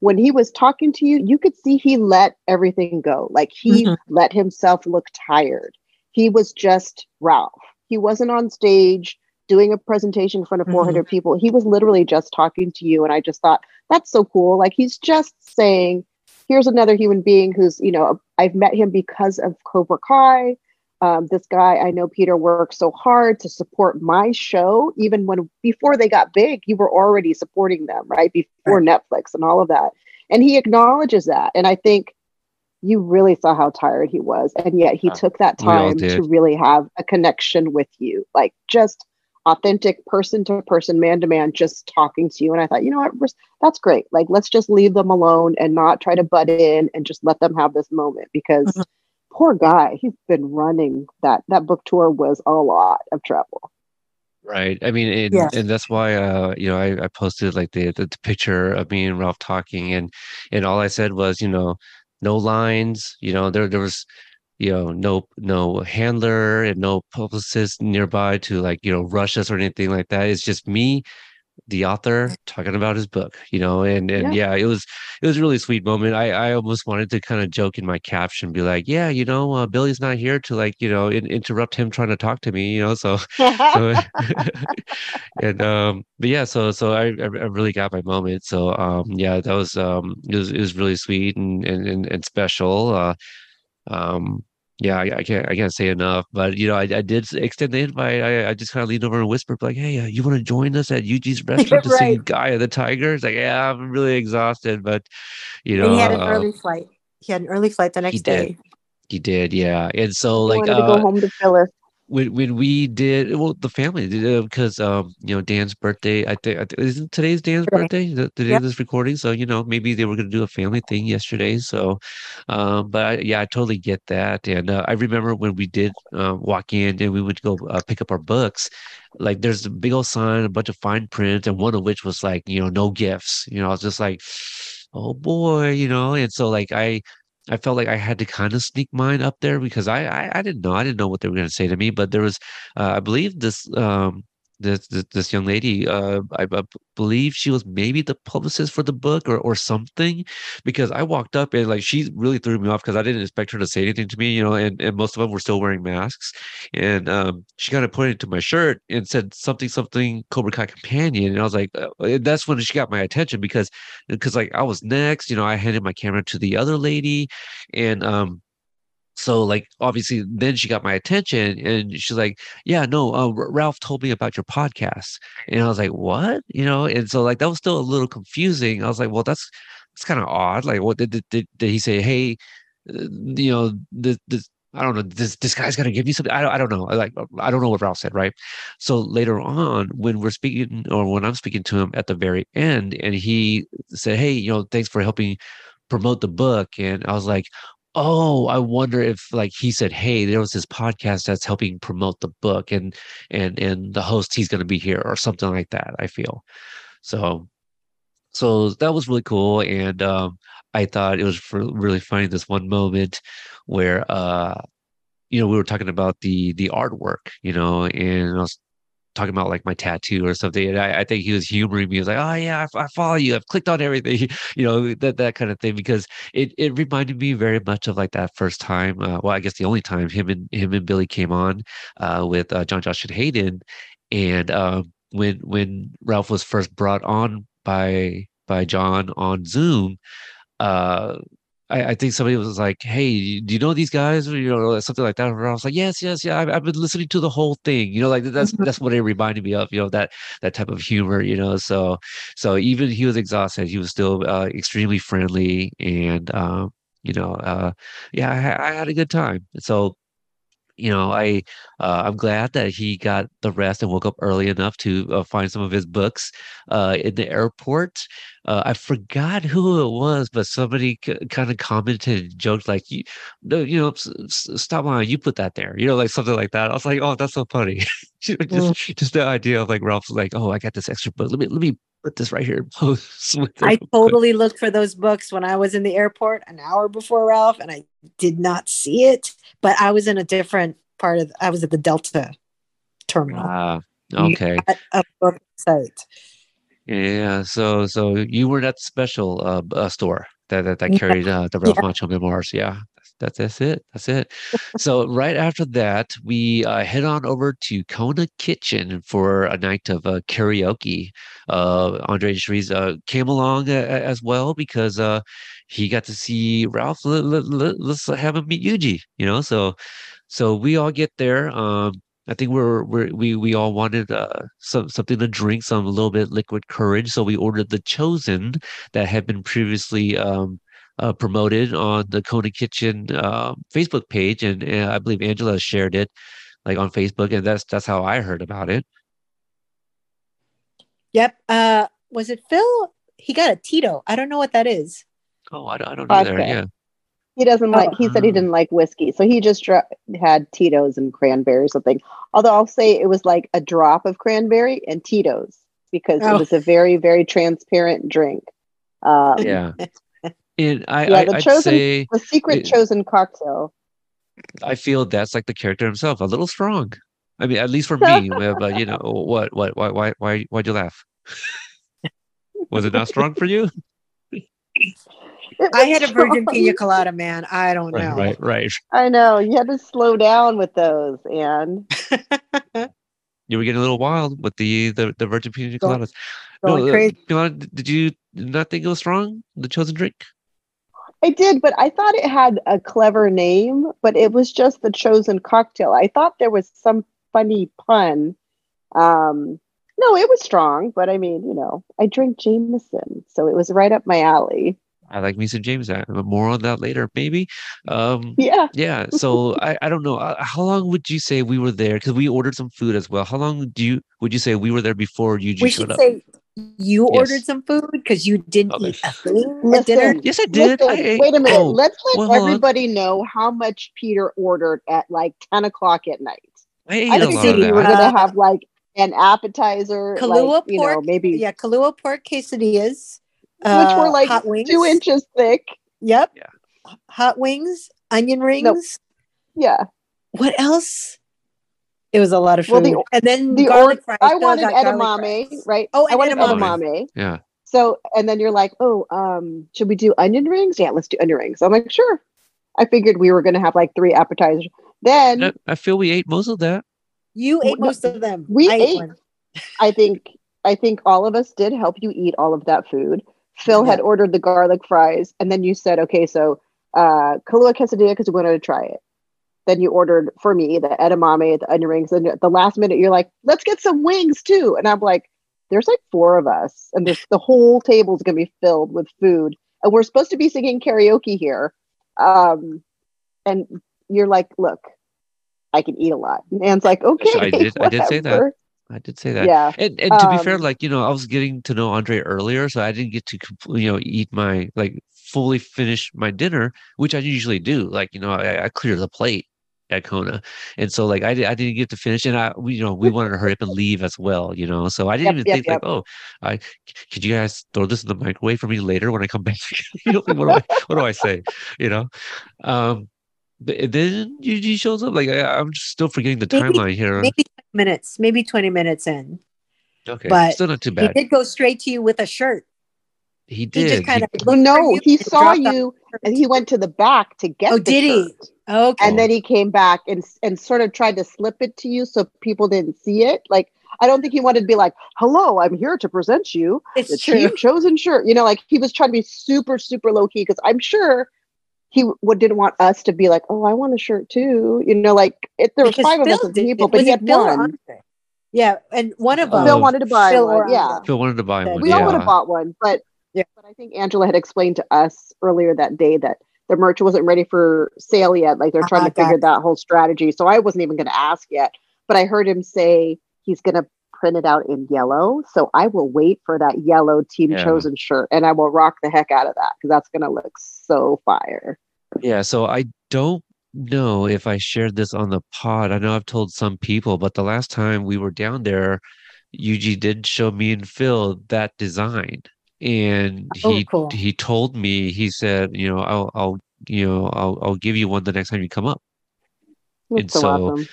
When he was talking to you, you could see he let everything go. Like he Mhm. let himself look tired. He was just Ralph. He wasn't on stage doing a presentation in front of Mhm. 400 people. He was literally just talking to you. And I just thought, that's so cool. Like he's just saying, here's another human being who's, you know, I've met him because of Cobra Kai. Um, this guy, I know Peter worked so hard to support my show, even when before they got big, you were already supporting them, right? Before Netflix and all of that. And he acknowledges that. And I think you really saw how tired he was. And yet he Yeah, took that time to really have a connection with you, like just authentic person to person, man to man, just talking to you. And I thought, you know what, Res- that's great. Like, let's just leave them alone and not try to butt in and just let them have this moment because Mhm. poor guy, he's been running that. That book tour was a lot of travel. Right. I mean, and, Yeah. and that's why, uh, you know, I, I posted like the, the the picture of me and Ralph talking, and and all I said was, you know, no lines. You know, there there was, you know, no no handler and no publicist nearby to like you know rush us or anything like that. It's just me, the author, talking about his book. You know, and and yeah, it was it was a really sweet moment. I I almost wanted to kind of joke in my caption, be like, yeah, you know, uh, Billy's not here to like you know in, interrupt him trying to talk to me. You know, so so and um but yeah so so I, I I really got my moment so um yeah that was um it was it was really sweet and and and, and special uh um yeah I, I can't I can't say enough but you know I, I did extend the invite I, I just kind of leaned over and whispered like hey uh, you want to join us at Yuji's restaurant to see Right. Eye of the Tiger it's like yeah I'm really exhausted but you know and he had an uh, early flight he had an early flight the next did. day he did yeah and so he like wanted to uh, go home to Phyllis. When when we did well the family did because um you know dan's birthday i think isn't today's dan's Today. birthday the, the day Yep. of this recording so you know maybe they were going to do a family thing yesterday so um but I, yeah i totally get that and uh, i remember when we did uh, walk in and we would go uh, pick up our books like there's a big old sign a bunch of fine print and one of which was like you know no gifts you know i was just like oh boy you know and so like i I felt like I had to kind of sneak mine up there because I I, I didn't know I didn't know what they were going to say to me. But there was, uh, I believe this um this this, this young lady, uh, I, I believe she was maybe the publicist for the book or or something, because I walked up and like she really threw me off because I didn't expect her to say anything to me, you know, and and most of them were still wearing masks, and um she kind of pointed to my shirt and said something something Cobra Kai companion, and I was like, uh, that's when she got my attention because because like I was next, you know, I handed my camera to the other lady. And um so like obviously then she got my attention and she's like yeah no uh, ralph told me about your podcast and i was like what you know and so like that was still a little confusing i was like well that's it's kind of odd like what did, did, did, did he say hey uh, you know this, this I don't know. This this guy's gonna give me something. I don't. I don't know. Like. I don't know what Ralph said. Right. So later on, when we're speaking, or when I'm speaking to him at the very end, and he said, "Hey, you know, thanks for helping promote the book," and I was like, oh i wonder if like he said hey there was this podcast that's helping promote the book and and and the host he's going to be here or something like that i feel. So so that was really cool and um i thought it was really funny this one moment where uh you know we were talking about the the artwork you know and i was talking about like my tattoo or something. And I, I think he was humoring me. He was like, "Oh yeah, I, I follow you. I've clicked on everything," you know, that that kind of thing. Because it it reminded me very much of like that first time. Uh, well, I guess the only time him and him and Billy came on uh, with uh, John Josh and Hayden, and um, when when Ralph was first brought on by by John on Zoom. Uh, I, I think somebody was like, "Hey, do you know these guys?" Or, you know, something like that. And I was like, "Yes, yes, yeah. I've, I've been listening to the whole thing." You know, like that's Mhm. that's what it reminded me of. You know, that that type of humor. You know, so so even he was exhausted, he was still uh, extremely friendly, and um, you know, uh, yeah, I, I had a good time. So you know, I uh, I'm glad that he got the rest and woke up early enough to uh, find some of his books uh, in the airport. Uh, I forgot who it was, but somebody c- kind of commented, and joked like, "You, no, you know, s- s- stop lying, you put that there," you know, like something like that. I was like, "Oh, that's so funny." just just the idea of like Ralph's like, "Oh, I got this extra book. Let me let me put this right here and post with I real quick." totally looked for those books when I was in the airport an hour before Ralph, and I did not see it. But I was in a different part of. I was at the Delta terminal Ah, okay. a book site. Yeah, so so you were at the special uh, uh store that that, that carried uh, the Ralph Macchio memoirs. Yeah, that's that's it. That's it. So right after that, we uh, head on over to Kona Kitchen for a night of uh, karaoke. Uh, Andre Shrees uh, came along a- as well because uh, he got to see Ralph. Let, let's have him meet Yuji. You know, so so we all get there. Um, I think we're, we're we we all wanted uh, some something to drink, some a little bit liquid courage. So we ordered the Chozen that had been previously um, uh, promoted on the Kona Kitchen uh, Facebook page, and uh, I believe Angela shared it like on Facebook, and that's that's how I heard about it. Yep. Uh, was it Phil? He got a Tito. I don't know what that is. Oh, I don't, I don't know there. Vodka. Yeah, He doesn't like. He said he Oh. didn't like whiskey, so he just dra- had Tito's and cranberry or something. Although I'll say it was like a drop of cranberry and Tito's because Oh. it was a very very transparent drink. Um, yeah. And I, Yeah, the I'd Chozen- say the secret It- Chozen cocktail. I feel that's like the character himself, a little strong. I mean, at least for me. uh, But you know, what, what, why, why, why, why'd you laugh? Was it not strong for you? I was had a virgin pina colada, man. I don't Right, know. right, right. I know you had to slow down with those, and You were getting a little wild with the the, the virgin pina coladas. going uh, crazy. Pilana, did you not think it was strong? The Chozen drink? I did, but I thought it had a clever name, but it was just the Chozen cocktail. I thought there was some funny pun. Um, no, it was strong, but I mean, you know, I drink Jameson, so it was right up my alley. I like me some James. I, more on that later, maybe. Um, Yeah. yeah. So I, I don't know. Uh, how long would you say we were there? Because we ordered some food as well. How long do you would you say we were there before you we just showed up? say you Yes. ordered some food because you didn't Okay. eat a thing at dinner. Yes, I did. I listen, ate- wait a minute. oh, Let's let well, hold on. everybody know how much Peter ordered at like 10 o'clock at night. I ate I a figured lot of we were going to have like an appetizer, Kalua like, you know, pork, maybe yeah, Kalua pork quesadillas, which uh, were like hot wings. two inches thick. Yep. Yeah. Hot wings, onion rings. Yeah. What else? It was a lot of food. Well, the- and then The garlic or- fries. I wanted edamame, fries. right? Oh, I wanted edamame. edamame. Yeah. So, and then you're like, oh, um, should we do onion rings? Yeah, let's do onion rings. I'm like, sure. I figured we were going to have like three appetizers. Then I, I feel we ate most of that. You ate Well, most of them. we I ate- one. I think I think all of us did help you eat all of that food. Phil had ordered the garlic fries, and then you said, okay, so uh, Kalua quesadilla because we wanted to try it. Then you ordered for me the edamame, the onion rings, and at the last minute you're like, let's get some wings too. And I'm like, there's like four of us, and there's the whole table's gonna be filled with food, and we're supposed to be singing karaoke here. Um, and you're like, look, I can eat a lot. And Anne's like, okay, I did- I did say that. I did say that. Yeah. And and to be fair, Um, like you know, I was getting to know Andre earlier, so I didn't get to you know eat my like fully finish my dinner, which I usually do. Like you know, I, I clear the plate at Kona, and so like I, di- I didn't get to finish, and I we, you know we wanted to hurry up and leave as well, you know. So I didn't Yep, even yep, think like, oh, I c- could you guys throw this in the microwave for me later when I come back? you know, what do I what do I say? You know, um, but then Yuji shows up. Like I, I'm just still forgetting the Maybe- timeline here. Maybe 20 minutes, maybe 20 minutes in. okay, but still not too bad. He did go straight to you with a shirt. He He did. just kind He- of Well, no, he saw you and he went to the back to get Oh, the did he? shirt. Okay. And then he came back and and sort of tried to slip it to you so people didn't see it. Like I don't think he wanted to be like, "Hello, I'm here to present you the it's true. team Chozen shirt." You know, like he was trying to be super super low key because I'm sure he w- didn't want us to be like, "Oh, I want a shirt too." You know, like if there were Because five of us did people, but he had Phil or one. Andre? Yeah, and one of Uh, them. Phil wanted to buy Phil or one. Yeah. Phil wanted to buy one. we all would have bought one, but Yeah. but I think Angela had explained to us earlier that day that the merch wasn't ready for sale yet. Like they're trying Ah, to figure got that whole strategy. So I wasn't even going to ask yet, but I heard him say he's going to print it out in yellow. So I will wait for that yellow team Yeah. Chozen shirt, and I will rock the heck out of that because that's going to look so fire. Yeah, so I don't know if I shared this on the pod. I know I've told some people, but the last time we were down there, Yuji did show me and Phil that design. And Oh, he cool. he told me, he said, you know, I'll I'll you know, I'll I'll give you one the next time you come up. That's And so, so- awesome.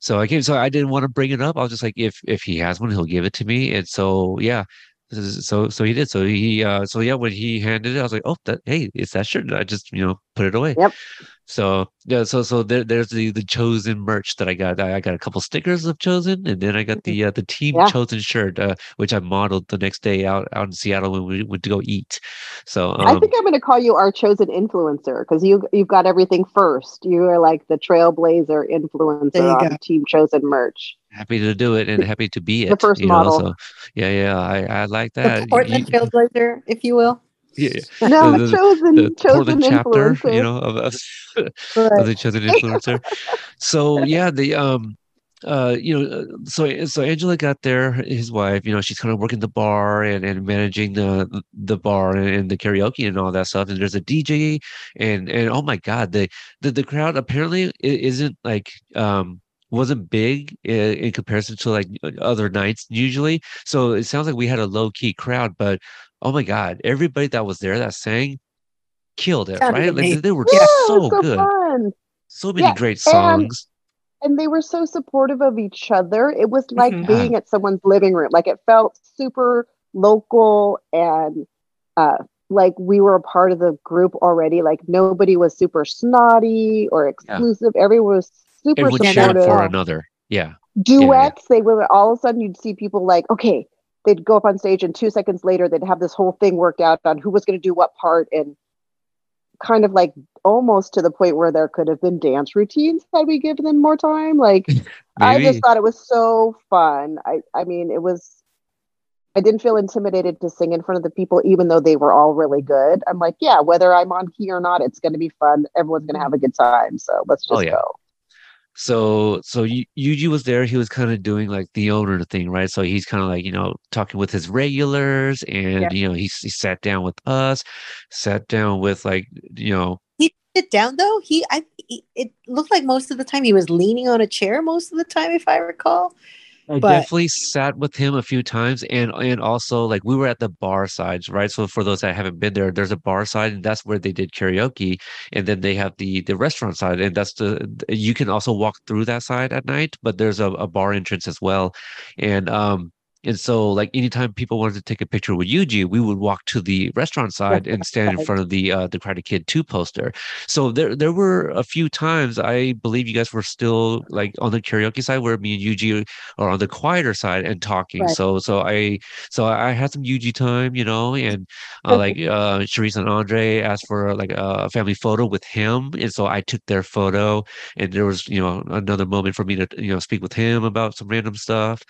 So I came, so I didn't want to bring it up. I was just like, if if he has one, he'll give it to me. And so yeah, so so he did. So he uh so yeah, when he handed it, I was like, oh, that hey, it's that shirt. I just you know put it away. Yep. So yeah, so so there there's the the Chozen merch that I got. I I got a couple stickers of Chozen, and then I got the uh, the team Yeah. Chozen shirt, uh, which I modeled the next day out out in Seattle when we went to go eat. So um, I think I'm going to call you our Chozen influencer because you you've got everything first. You are like the trailblazer influencer on go. team Chozen merch. happy to do it and happy to be it. The first you know, model. so yeah, yeah, I I like that. the Portland you- Trailblazer, if you will. Yeah, No, The- the- Chozen the Chozen chapter, you know, of, of, of the Chozen influencer. so yeah, the um, uh, you know, uh, so so Angela got there, his wife, you know, she's kind of working the bar and, and managing the the bar and, and the karaoke and all that stuff. And there's a DJ, and and oh my god, the the, the crowd apparently isn't like um wasn't big in, in comparison to like other nights usually. So it sounds like we had a low key crowd, but oh my god, everybody that was there that sang killed it, Sounded right? Like they were Yeah, so so good, fun. so many Yeah, great songs. and they were so supportive of each other. It was like Mhm. being at someone's living room. Like it felt super local and uh, like we were a part of the group already. Like nobody was super snotty or exclusive. Everyone was super Everyone cheered supportive. for another. Yeah, Duets. They would all of a sudden you'd see people like okay. They'd go up on stage, and two seconds later, they'd have this whole thing worked out on who was going to do what part, and kind of like almost to the point where there could have been dance routines had we given them more time. Like I just thought it was so fun. I I mean, it was I didn't feel intimidated to sing in front of the people, even though they were all really good. I'm like, yeah, whether I'm on key or not, it's going to be fun. Everyone's going to have a good time. So let's oh, just Oh, yeah. go. So so Yu- Yuji was there. He was kind of doing like the owner thing, right? So he's kind of like you know talking with his regulars, and Yeah. you know he he sat down with us, sat down with like you know He sit down though. He, I, he, it looked like most of the time he was leaning on a chair. Most of the time, if I recall. I But- definitely sat with him a few times, and and also like we were at the bar sides, right? So for those that haven't been there, there's a bar side, and that's where they did karaoke, and then they have the the restaurant side, and that's the you can also walk through that side at night, but there's a, a bar entrance as well, and um. And so, like anytime people wanted to take a picture with Yuji, we would walk to the restaurant side and stand in front of the uh, the Karate Kid Two poster. So there there were a few times I believe you guys were still like on the karaoke side where me and Yuji are on the quieter side and talking. Right. So so I so I had some Yuji time, you know, and uh, like uh Sharice and Andre asked for like a family photo with him, and so I took their photo, and there was you know another moment for me to you know speak with him about some random stuff.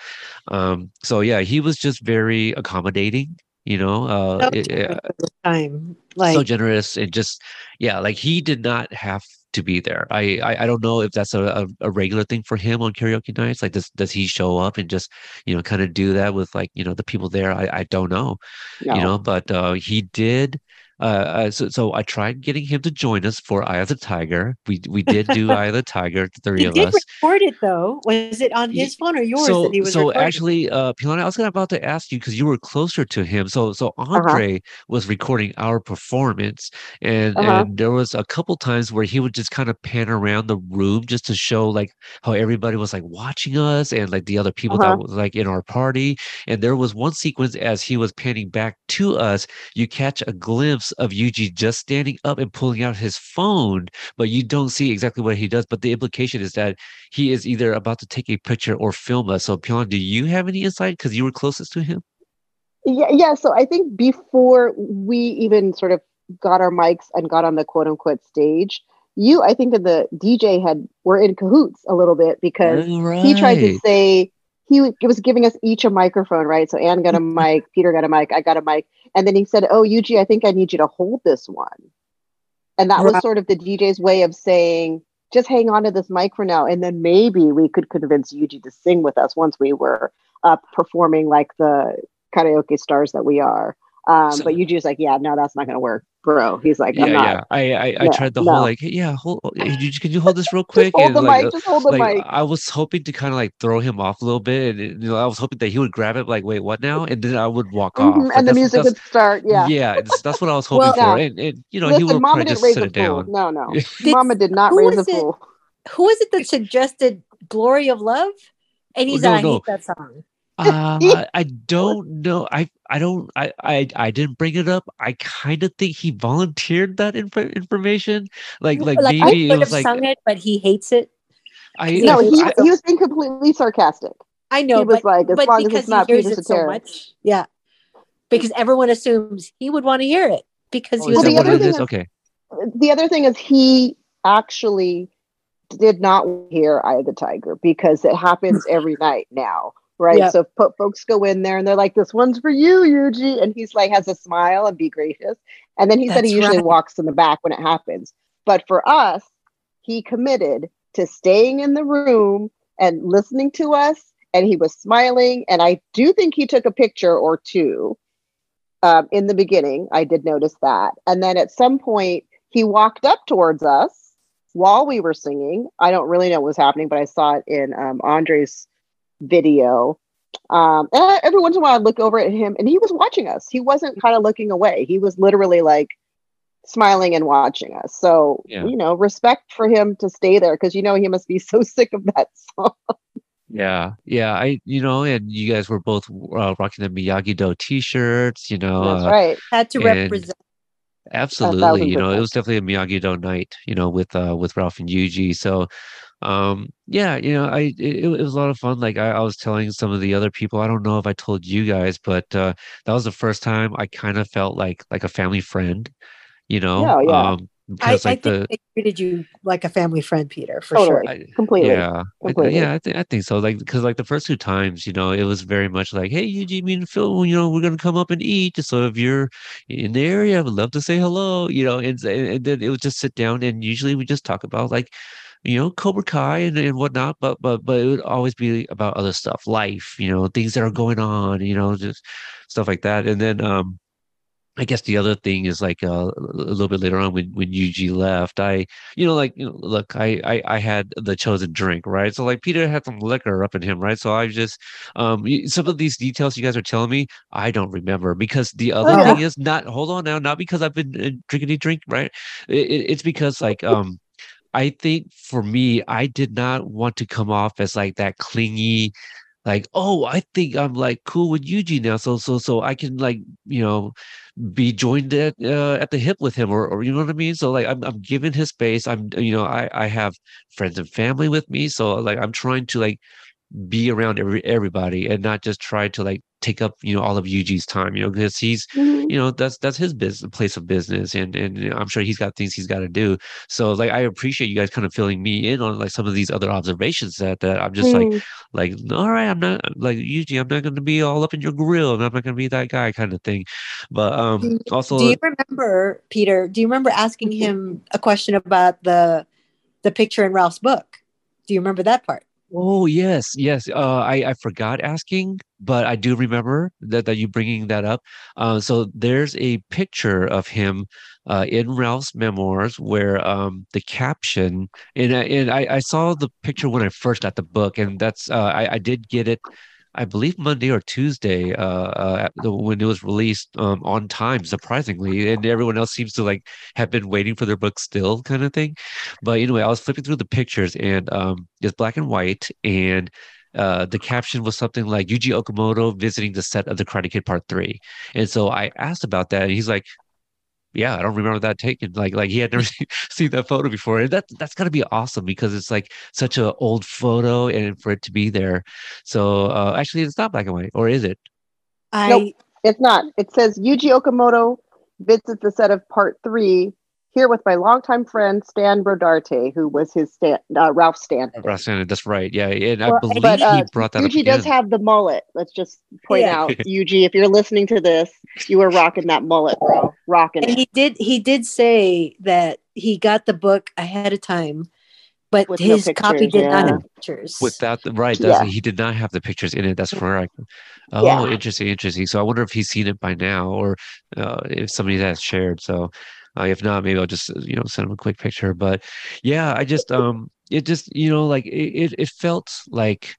Um, so yeah, he was just very accommodating, you know. Uh, So it- uh, at the time, like so generous and just yeah like he did not have to be there i i, I don't know if that's a, a, a regular thing for him on karaoke nights like does does he show up and just you know kind of do that with like you know the people there i i don't know No. you know but uh he did uh, uh so, so i tried getting him to join us for eye of the tiger we we did do eye of the tiger the three he of did us record it though. Was it on his phone or yours so, that he was so recording? actually, uh, Pilana, I was gonna about to ask you because you were closer to him. So, so Uh-huh. Andre was recording our performance, and Uh-huh. and there was a couple times where he would just kind of pan around the room just to show like how everybody was like watching us and like the other people Uh-huh. that was like in our party. And there was one sequence as he was panning back to us, you catch a glimpse of Yuji just standing up and pulling out his phone, but you don't see exactly what he does. But the implication is that he is either about to take a picture or film us. So, Pion, do you have any insight because you were closest to him? Yeah, yeah. So I think before we even sort of got our mics and got on the quote unquote stage, you, I think, and the DJ had were in cahoots a little bit because he tried to say he was giving us each a microphone, right? So Anne got a mic, Peter got a mic, I got a mic, and then he said, "Oh, Yuji, I think I need you to hold this one," and that was sort of the DJ's way of saying, "Just hang on to this mic for now, and then maybe we could convince Yuji to sing with us once we were up performing like the karaoke stars that we are." Um, So- but Yuji was like, "Yeah, no, that's not going to work, bro." He's like, Yeah, "I'm not." yeah. I I, I tried the no. whole like, yeah, hold, hey, you- can you hold this real Just quick? hold And, the like, mic. Just hold the like mic. I was hoping to kind of like throw him off a little bit, and you know, I was hoping that he would grab it, like, wait, what now? And then I would walk off. Mhm, But and the music would start. Yeah. yeah, it's- that's what I was hoping Well, for. Yeah. And, and you know, he Listen, would Mama probably didn't just raise sit a it down. No, no. Did- Mama did not raise a was it? fool. Who was it that suggested "Glory of Love"? And he's no, like, I no. hate that song. Uh, I- I don't know. I I don't. I I, I didn't bring it up. I kind of think he volunteered that info information. Like like, like maybe he it was have like sung it, but he hates it. I No, he, I- he was being completely sarcastic. I know, he was but, like, as but long as because it's not he hears Peter it so much, yeah. Because everyone assumes he would want to hear it because Oh, he was Well, the other thing is? is- Okay. The other thing is he actually did not hear Eye of the Tiger because it happens every night now. Right. Yep. So po- folks go in there and they're like, this one's for you, Yuji. And he's like, has a smile and be gracious. And then he said he usually right. walks in the back when it happens. But for us, he committed to staying in the room and listening to us. And he was smiling. And I do think he took a picture or two um, in the beginning. I did notice that. And then at some point, he walked up towards us while we were singing. I don't really know what was happening, but I saw it in um, Andre's video. Um, and I- every once in a while, I'd look over at him and he was watching us. He wasn't kind of looking away. He was literally like smiling and watching us. So, Yeah. you know, respect for him to stay there because, you know, he must be so sick of that song. Yeah, yeah. I, you know, and you guys were both uh, rocking the Miyagi Do T-shirts. You know, That's uh, right. had to represent. absolutely. You know, it was definitely a Miyagi Do night. You know, with uh with Ralph and Yuji. So, um, yeah, you know, I it, it was a lot of fun. Like I, I was telling some of the other people. I don't know if I told you guys, but uh, that was the first time I kind of felt like like a family friend. You know, Yeah, yeah. um, I, because I like think the they treated you like a family friend, Peter, for Totally. sure. I, Completely. yeah, I, yeah, I, th- I think so. Like, because like the first two times, you know, it was very much like, "Hey, Eugene and Phil, you know, we're gonna come up and eat. So if you're in the area, I would love to say hello." You know, and, and and then it would just sit down, and usually we just talk about like, you know, Cobra Kai and, and whatnot. But but but it would always be about other stuff, life, you know, things that are going on, you know, just stuff like that. And then um. I guess the other thing is like uh, a little bit later on when when Yuji left, I you know like you know look I, I I had the Chozen drink right, so like Peter had some liquor up in him right, so I just um some of these details you guys are telling me I don't remember because the other Oh. thing is not hold on now not because I've been uh, drinking a drink right, it- it's because like um I think for me I did not want to come off as like that clingy like oh I think I'm like cool with Yuji now so so so I can like you know be joined at uh, at the hip with him or, or you know what I mean? So like I'm I'm giving his space. I'm you know I I have friends and family with me so like I'm trying to like be around every everybody and not just try to like take up you know all of Yuji's time you know because he's Mhm. you know that's that's his business place of business and and i'm sure he's got things he's got to do so like i appreciate you guys kind of filling me in on like some of these other observations that that i'm just like Mm. like all right i'm not like usually i'm not going to be all up in your grill and i'm not going to be that guy kind of thing but um also do you remember, Peter? Do you remember asking him a question about the the picture in Ralph's book? Do you remember that part? Oh yes, yes. Uh, I I forgot asking, but I do remember that that you bringing that up. Uh, so there's a picture of him uh, in Ralph's memoirs where um, the caption and I, and I, I saw the picture when I first got the book, and that's uh, I I did get it. I believe Monday or Tuesday, uh, uh, when it was released um, on time, surprisingly, and everyone else seems to like have been waiting for their book still, kind of thing. But anyway, I was flipping through the pictures and um, it's black and white, and uh, the caption was something like Yuji Okumoto visiting the set of the Karate Kid Part Three. And so I asked about that, and he's like, "Yeah, I don't remember that taken. Like, like he had never seen, seen that photo before, and that that's got to be awesome because it's like such an old photo, and for it to be there. So uh, actually, it's not black and white, or is it? I Nope. It's not. It says Yuji Okumoto visits the set of part three here with my longtime friend Stan Brodarte, who was his stand, uh, Ralph Stanton. Roxanne, that's right. Yeah, and I Well, believe But uh, he brought that up Yuji does again. have the mullet. Let's just point Yeah. out, Yuji, if you're listening to this, you were rocking that mullet, bro. Rocking and it. he did he did say that he got the book ahead of time, but With no his copy pictures, did not have pictures. Without the right, that's Yeah. he did not have the pictures in it. That's correct. Oh, Yeah. interesting, interesting. So I wonder if he's seen it by now, or uh, if somebody has shared. So uh, if not, maybe I'll just uh, you know send him a quick picture. But yeah, I just um, it just you know like it it, it felt like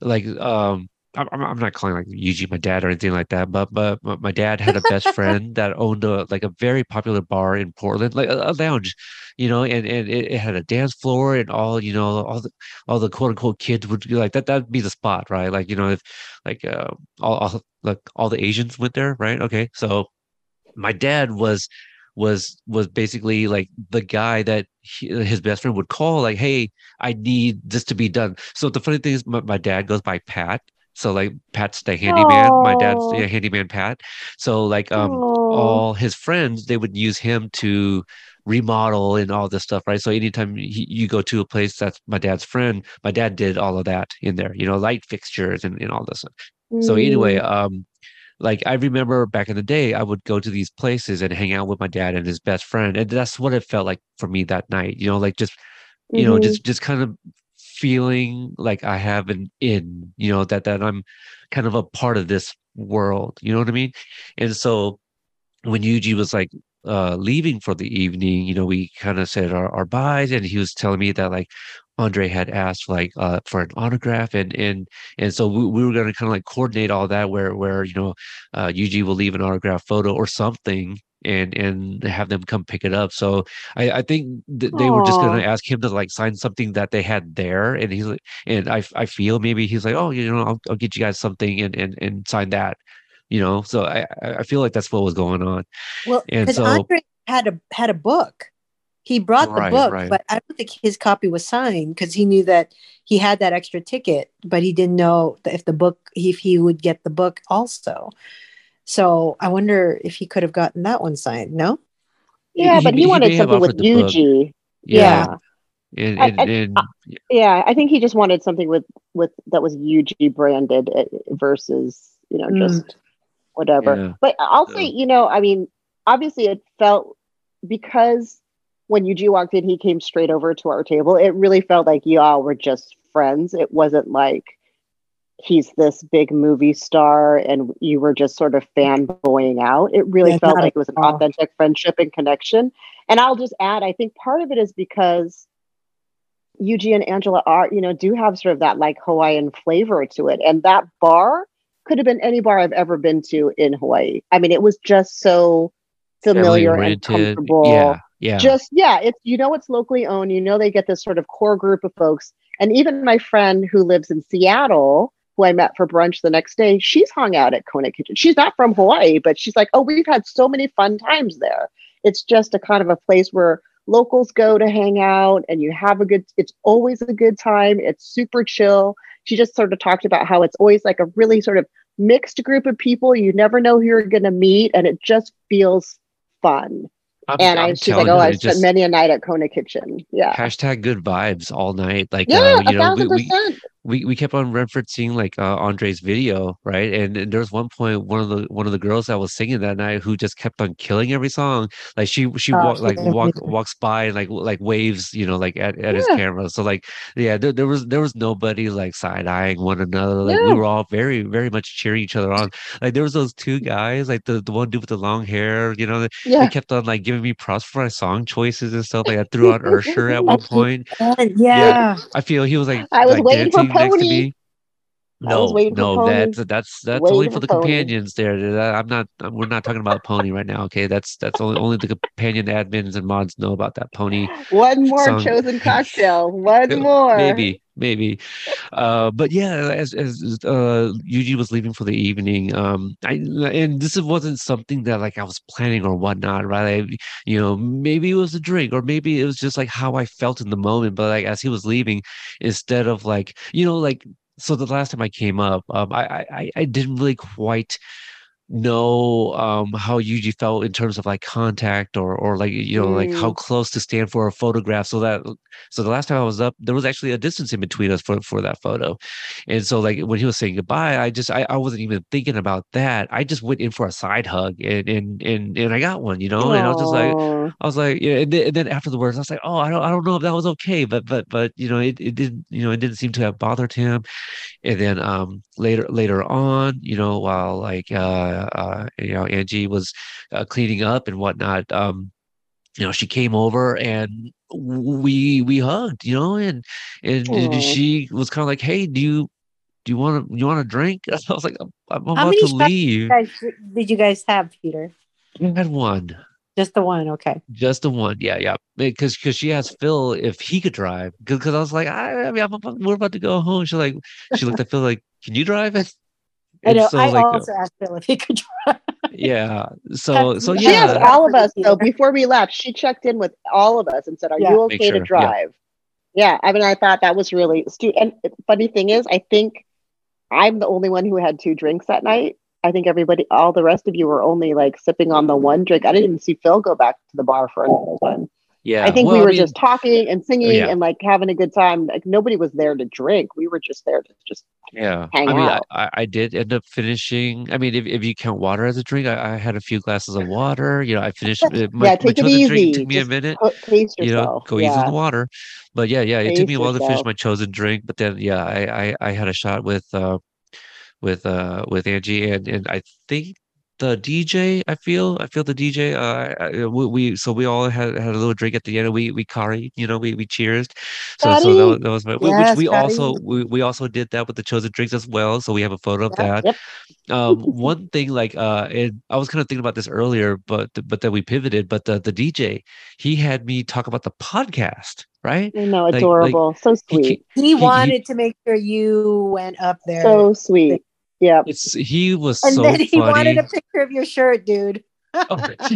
like um. I'm, I'm not calling like Yuji my dad or anything like that, but but but my dad had a best friend that owned a like a very popular bar in Portland, like a, a lounge, you know, and and it, it had a dance floor and all you know all the all the quote unquote kids would be like that that'd be the spot right like you know if like uh, all, all like all the asians went there right okay so my dad was was was basically like the guy that he, his best friend would call like hey i need this to be done. So the funny thing is my, my dad goes by pat. So like pat's the handyman. My dad's the handyman pat. So like um Aw. all his friends they would use him to remodel and all this stuff right? So anytime he, you go to a place that's my dad's friend my dad did all of that in there you know light fixtures and, and all this so anyway Mm. um like i remember back in the day i would go to these places and hang out with my dad and his best friend and that's what it felt like for me that night you know like just you know Mhm. just just kind of feeling like i have an in you know that that i'm kind of a part of this world you know what i mean and so when Yuji was like uh leaving for the evening, you know, we kind of said our, our byes and he was telling me that like Andre had asked like uh for an autograph and and and so we, we were gonna kind of like coordinate all that where where you know uh Yuji will leave an autograph photo or something and and have them come pick it up. So I, I think th- they were just gonna ask him to like sign something that they had there and he's like and I I feel maybe he's like, oh you know, I'll I'll get you guys something and and and sign that you know so i i feel like that's what was going on well, and because so- Andre had a had a book. He brought the book, right. but I don't think his copy was signed because he knew that he had that extra ticket, but he didn't know if the book if he would get the book also. So I wonder if he could have gotten that one signed. No, Yeah, he but he he wanted something with offered. Yuji. Yeah, Yeah. and I- and, I- and yeah. I think he just wanted something with with that was Yuji branded uh, versus you know Mm. just whatever. yeah. But I'll say, you know, I mean, obviously it felt because when Yuji walked in, he came straight over to our table. It really felt like y'all were just friends. It wasn't like he's this big movie star and you were just sort of fanboying out. It really Yeah, felt like it was an all. authentic friendship and connection. And I'll just add, I think part of it is because Yuji and Angela are, you know, do have sort of that like Hawaiian flavor to it. And that bar could have been any bar I've ever been to in Hawaii. I mean, it was just so familiar and Family-oriented. comfortable. Yeah, yeah. Just yeah, it's you know it's locally owned. You know they get this sort of core group of folks. And even my friend who lives in Seattle, who I met for brunch the next day, she's hung out at Kona Kitchen. She's not from Hawaii, but she's like, oh, we've had so many fun times there. It's just a kind of a place where locals go to hang out and you have a good it's always a good time it's super chill she just sort of talked about how it's always like a really sort of mixed group of people you never know who you're going to meet and it just feels fun I'm, and I'm I, she's like oh i've spent many a night at kona kitchen. Yeah. Hashtag good vibes all night. Like yeah uh, you know, we, we we we kept on referencing like uh, Andre's video, right? And, and there was one point one of the one of the girls that was singing that night who just kept on killing every song. Like she she Oh, walk, like walk, walks by and like like waves, you know, like at, at his camera. So like yeah, there, there was there was nobody like side eyeing one another. Like we were all very very much cheering each other on. Like there was those two guys, like the the one dude with the long hair, you know, they yeah kept on like giving me props for my song choices and stuff. Like I threw on Usher at one point. And yeah. I feel he was like I was like waiting for dancing next to me. No, was waiting for no, that's that's that's Waiting only for the Pony. companions. There, I'm not. I'm- We're not talking about Pony right now. Okay, that's that's only only the companion admins and mods know about that Pony. one more song. Chozen cocktail one more Maybe, maybe. Uh, but yeah, as as uh, Yuji was leaving for the evening, um, I and this wasn't something that like I was planning or whatnot, right? I, you know, maybe it was a drink, or maybe it was just like how I felt in the moment. But like as he was leaving, instead of like you know, like so the last time I came up, um, I I I- I didn't really quite know um how Yuji felt in terms of like contact or or like you know like how close to stand for a photograph. So that so the last time I was up there was actually a distance in between us for for that photo. And so like when he was saying goodbye I just I, I wasn't even thinking about that. I just went in for a side hug and and and, and I got one you know? And I was just like I was like, yeah, and then, and then afterwards, I was like, oh, I don't, I don't know if that was okay, but, but, but, you know, it, it didn't, you know, it didn't seem to have bothered him. And then, um, later, later on, you know, while like, uh, uh, you know, Angie was uh, cleaning up and whatnot, um, you know, she came over and we, we hugged, you know, and, and, and she was kind of like, hey, do you, do you want to, you want a drink? I was like, I'm, I'm about to leave. Guys, did you guys have, Peter? I had one. Just the one. Okay. Just the one, yeah, yeah. Because because she asked Phil if he could drive. Because I was like, I, I mean, I'm about, we're about to go home. She like, she looked at Phil like, can you drive? And, I know. so I like, also asked Phil if he could drive. yeah. So so She asked all of us though before we left. She checked in with all of us and said, "Are Yeah. you okay sure, to yeah. drive?" Yeah. I mean, I thought that was really astute. And funny thing is, I think I'm the only one who had two drinks that night. I think everybody, all the rest of you, were only like sipping on the one drink. I didn't even see Phil go back to the bar for another one. Yeah. I think Well, we were mean, just talking and singing yeah. and like having a good time. Like nobody was there to drink. We were just there to just yeah. hang I mean, I, out. I, I did end up finishing. I mean, if, if you count water as a drink, I, I had a few glasses of water. You know, I finished. uh, My, Yeah, my take it Chozen drink easy. took me a minute. put, pace you know, yourself. go easy on the water. But yeah, yeah, it took me a while to finish my Chozen drink. But then, yeah, I, I, I had a shot with, uh, with, uh, with Angie, and and I think the DJ. I feel, I feel the DJ. Uh, I- we, we so we all had had a little drink at the end. And we we carried, you know, we we cheers. So so that was, that was my, Yes, which we carry. also we, we also did that with the Chozen drinks as well. So we have a photo of that. Yep. Um, one thing like uh, and I was kind of thinking about this earlier, but but then we pivoted. But the the DJ, he had me talk about the podcast, right? I know, like- adorable. so sweet. he, He he- wanted to make sure you went up there. So sweet. Yeah. it's he was and so then he funny. wanted a picture of your shirt, dude. oh,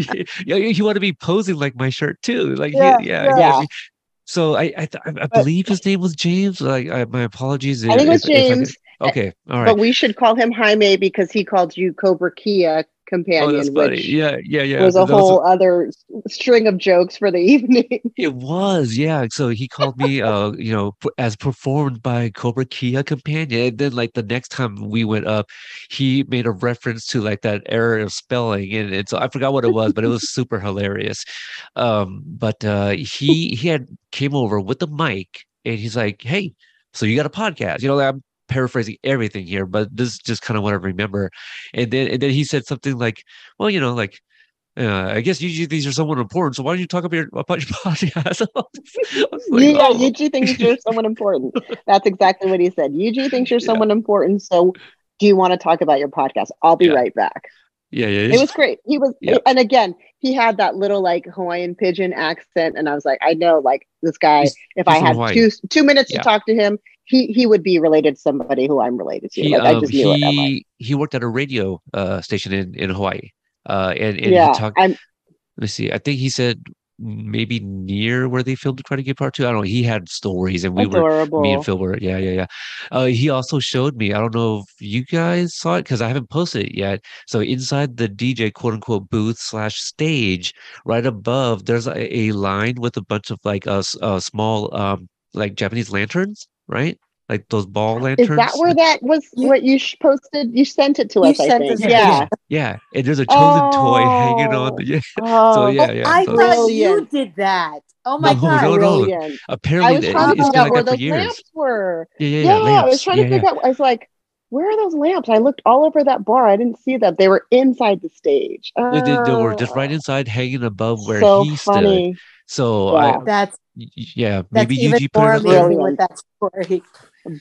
yeah, he wanted to be posing like my shirt too. Like Yeah, yeah, yeah. yeah. So I I, th- I believe his name was James. Like I, my apologies. I think it was if- if I James. okay, all right. But we should call him Jaime because he called you Cobra Kia companion, oh, that's funny. which Yeah, yeah, yeah. was a whole other string of jokes for the evening. It was, yeah. So he called me, uh, you know, as performed by Cobra Kia Companion. And then, like the next time we went up, he made a reference to like that error of spelling, and, and so I forgot what it was, but it was super hilarious. Um, but uh, he he had came over with the mic, and he's like, "Hey, so you got a podcast?" You know, I'm paraphrasing everything here, but this is just kind of what I remember. And then and then he said something like, "Well, you know, like." Uh, I guess usually these are somewhat important. So why don't you talk about your, about your podcast? Like, yeah, "Oh." Yuji thinks you're someone important. That's exactly what he said. Yuji thinks you're Yeah. someone important. So do you want to talk about your podcast? I'll be Yeah. right back. yeah, yeah, It was great. He was, Yeah. and again, he had that little like Hawaiian pidgin accent, and I was like, I know, like this guy. He's- if he's I had Hawaii. two two minutes to talk to him, he he would be related to somebody who I'm related to. he like I um, just knew it. He he worked at a radio uh station in in Hawaii. Uh, and and yeah, he talked. I'm Let me see. I think he said maybe near where they filmed Karate Kid Part Two. I don't know. He had stories, and we were me and Phil were yeah yeah yeah. Uh, he also showed me. I don't know if you guys saw it because I haven't posted it yet. So inside the DJ quote unquote booth slash stage, right above, there's a, a line with a bunch of like uh, s- uh small um like Japanese lanterns, right? Like those ball lanterns. Is that where that was? You- what you sh- posted? You sent it to You us. I sent think. us a Yeah. Yeah, and there's a Chozen toy hanging on. Oh. The, yeah, Oh, so yeah, Oh, yeah. I so thought you did that. Oh my No, god! no, no. brilliant. I apparently was it, trying to figure out where that those years. lamps were. Yeah, yeah, Yeah, yeah. I was trying yeah, to figure out. I was like, where are those lamps? I looked all over that bar. I didn't see them. They were inside the stage. yeah. They, they were just Oh, right ah. inside, hanging above where so he stood. Funny. So Yeah. I, That's y- y- yeah, that's maybe even Yuji put more it up amazing there. With that story.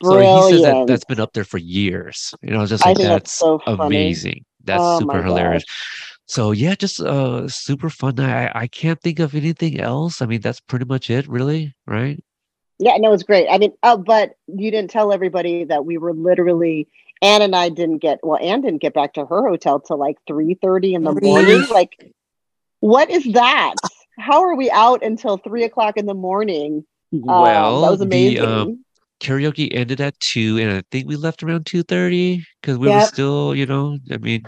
So he says that that's been up there for years. You know, just like that's that's so funny. amazing. That's Oh super hilarious. gosh. So yeah, just uh super fun. I I can't think of anything else. I mean, that's pretty much it, really, right? Yeah, no, it's great. I mean, oh, but you didn't tell everybody that we were literally Anne and I didn't get well. Anne didn't get back to her hotel till like three thirty in the morning. Like, what is that? How are we out until three o'clock in the morning? Um, Well, that was the, amazing. um, karaoke ended at two, and I think we left around two thirty because we were still, you know, I mean,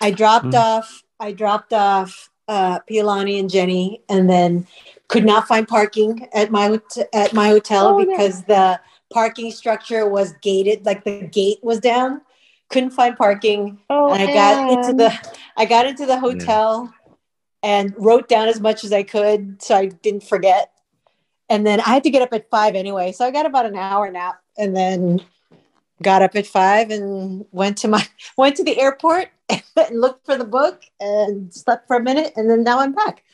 I dropped Mm. off. I dropped off uh, Piilani and Jenny, and then could not find parking at my at my hotel Oh, no. because the parking structure was gated. Like the gate was down. Couldn't find parking. oh, and I got into the I got into the hotel and wrote down as much as I could so I didn't forget. And then I had to get up at five anyway, so I got about an hour nap, and then got up at five and went to my went to the airport and looked for the book and slept for a minute, and then now I'm back.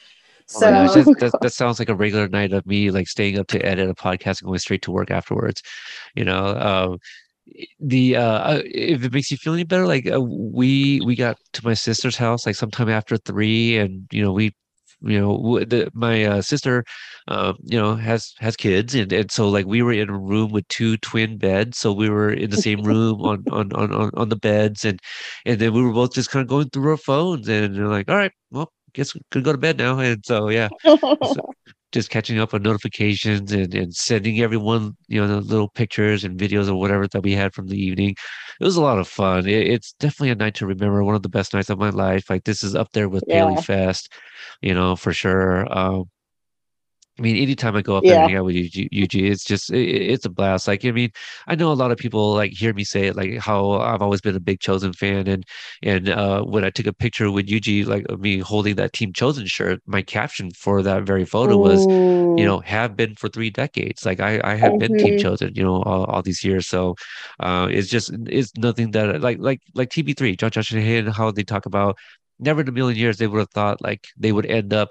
oh So gosh, that, that, that sounds like a regular night of me like staying up to edit a podcast and going straight to work afterwards. You know, um, the uh, uh, if it makes you feel any better, like uh, we we got to my sister's house like sometime after three, and you know we you know the, my uh, sister um you know has has kids and, and so like we were in a room with two twin beds so we were in the same room on on on on, on the beds and and then we were both just kind of going through our phones and they're like all right well guess we could go to bed now. And so yeah. So just catching up on notifications and, and sending everyone you know the little pictures and videos or whatever that we had from the evening. It was a lot of fun. It, it's definitely a night to remember one of the best nights of my life. Like this is up there with Yeah. Paley Fest you know for sure. Um I mean, anytime I go up there Yeah. and hang out with Yuji, Yuji it's just it, it's a blast. Like, I mean, I know a lot of people like hear me say it, like how I've always been a big Chozen fan, and and uh, when I took a picture with Yuji, like me holding that Team Chozen shirt, my caption for that very photo was, you know, have been for three decades. Like I, I have been Team. Chozen, you know, all, all these years. So, uh, it's just it's nothing that like like like TB3, John Josh and how they talk about. Never in a million years they would have thought like they would end up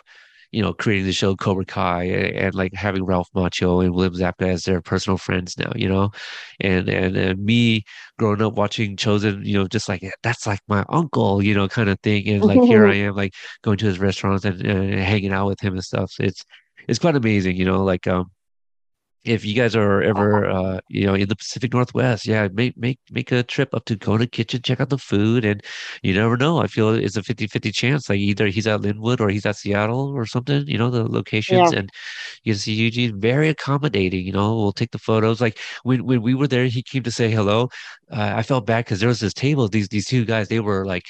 you know, creating the show Cobra Kai and, and, like having Ralph Macchio and William Zabka as their personal friends now, you know, and, and and me growing up watching Chozen, you know, just like that's like my uncle, you know, kind of thing, and like here I am, like going to his restaurants and, and hanging out with him and stuff. It's it's quite amazing, you know, like um if you guys are ever uh you know in the Pacific Northwest, yeah, make make make a trip up to Kona Kitchen, check out the food, and you never know. I feel it's a 50-50 chance. Like either he's at Lynnwood or he's at Seattle or something, you know, the locations and you can see Eugene very accommodating, you know, we'll take the photos. Like when when we were there, he came to say hello. Uh, I felt bad because there was this table, these these two guys, they were like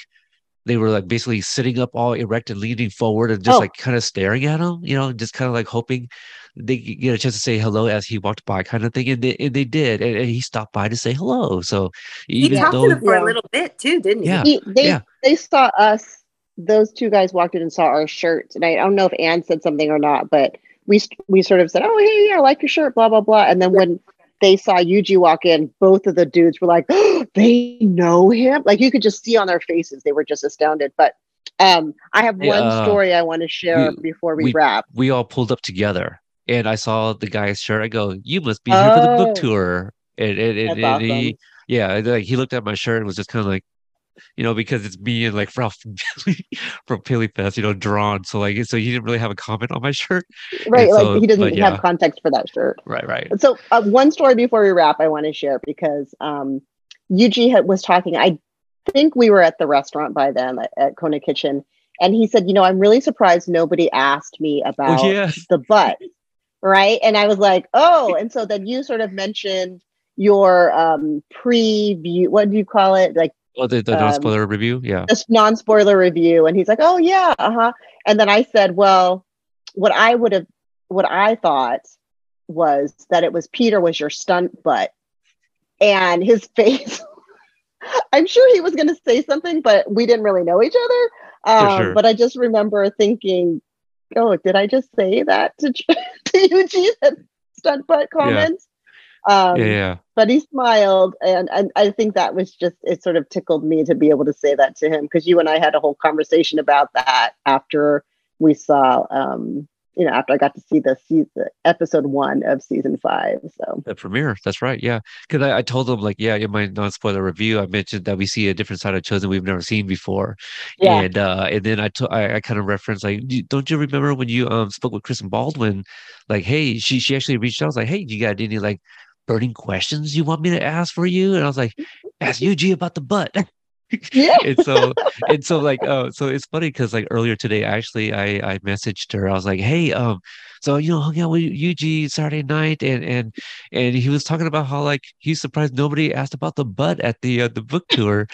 they were like basically sitting up all erect and leaning forward and just Oh. like kind of staring at him, you know, just kind of like hoping they get a chance to say hello as he walked by, kind of thing. And they, and they did, and, and he stopped by to say hello. So He even talked though, to them for Yeah. a little bit too, didn't he? Yeah. He, they yeah. they saw us. Those two guys walked in and saw our shirts, and I, I don't know if Anne said something or not, but we we sort of said, "Oh, hey, yeah, I like your shirt," blah blah blah. And then when they saw Yuji walk in, both of the dudes were like, oh, "They know him!" Like you could just see on their faces, they were just astounded. But um, I have one uh, story I want to share we- before we, we- wrap. we all pulled up together, and I saw the guy's shirt. I go, "You must be here for the book Oh. tour." And, and, and, and awesome. he, yeah, like he looked at my shirt and was just kind of like, you know, because it's me and like Ralph from Paley Fest, you know, drawn. So like, so he didn't really have a comment on my shirt. Right, like he didn't yeah. have context for that shirt. Right, right. So uh, one story before we wrap, I want to share because um, Yuji had, was talking. I think we were at the restaurant by then at, at Kona Kitchen, and he said, "You know, I'm really surprised nobody asked me about Oh yeah, the butt." Right, and I was like, "Oh," and so then you sort of mentioned your um, preview. What do you call it? Like oh, the, the um, non-spoiler review. Yeah, this non-spoiler review and he's like oh yeah uh-huh. And then i said well what i would have what i thought was that it was peter was your stunt butt and his face. I'm sure he was going to say something but we didn't really know each other. Um, sure. but i just remember thinking oh did i just say that to, to eugene stunt butt comments um, yeah, yeah. but he smiled and, and i think that was just it sort of tickled me to be able to say that to him because you and i had a whole conversation about that after we saw um you know after i got to see the season episode one of season five so The premiere. That's right. Yeah, because I, I told him like, yeah, in my non-spoiler review, I mentioned that we see a different side of Chozen we've never seen before. yeah And uh, and then I to- I, I kind of referenced like, "Do- don't you remember when you um spoke with Kristen Baldwin? Like, hey, she she actually reached out. I was like, hey, you got any like burning questions you want me to ask for you? And I was like, ask Yuji about the butt. yeah and so and so like oh so it's funny because like earlier today actually I I messaged her I was like hey um so you know hung out with Yuji Saturday night and and and he was talking about how like he's surprised nobody asked about the butt at the uh, the book tour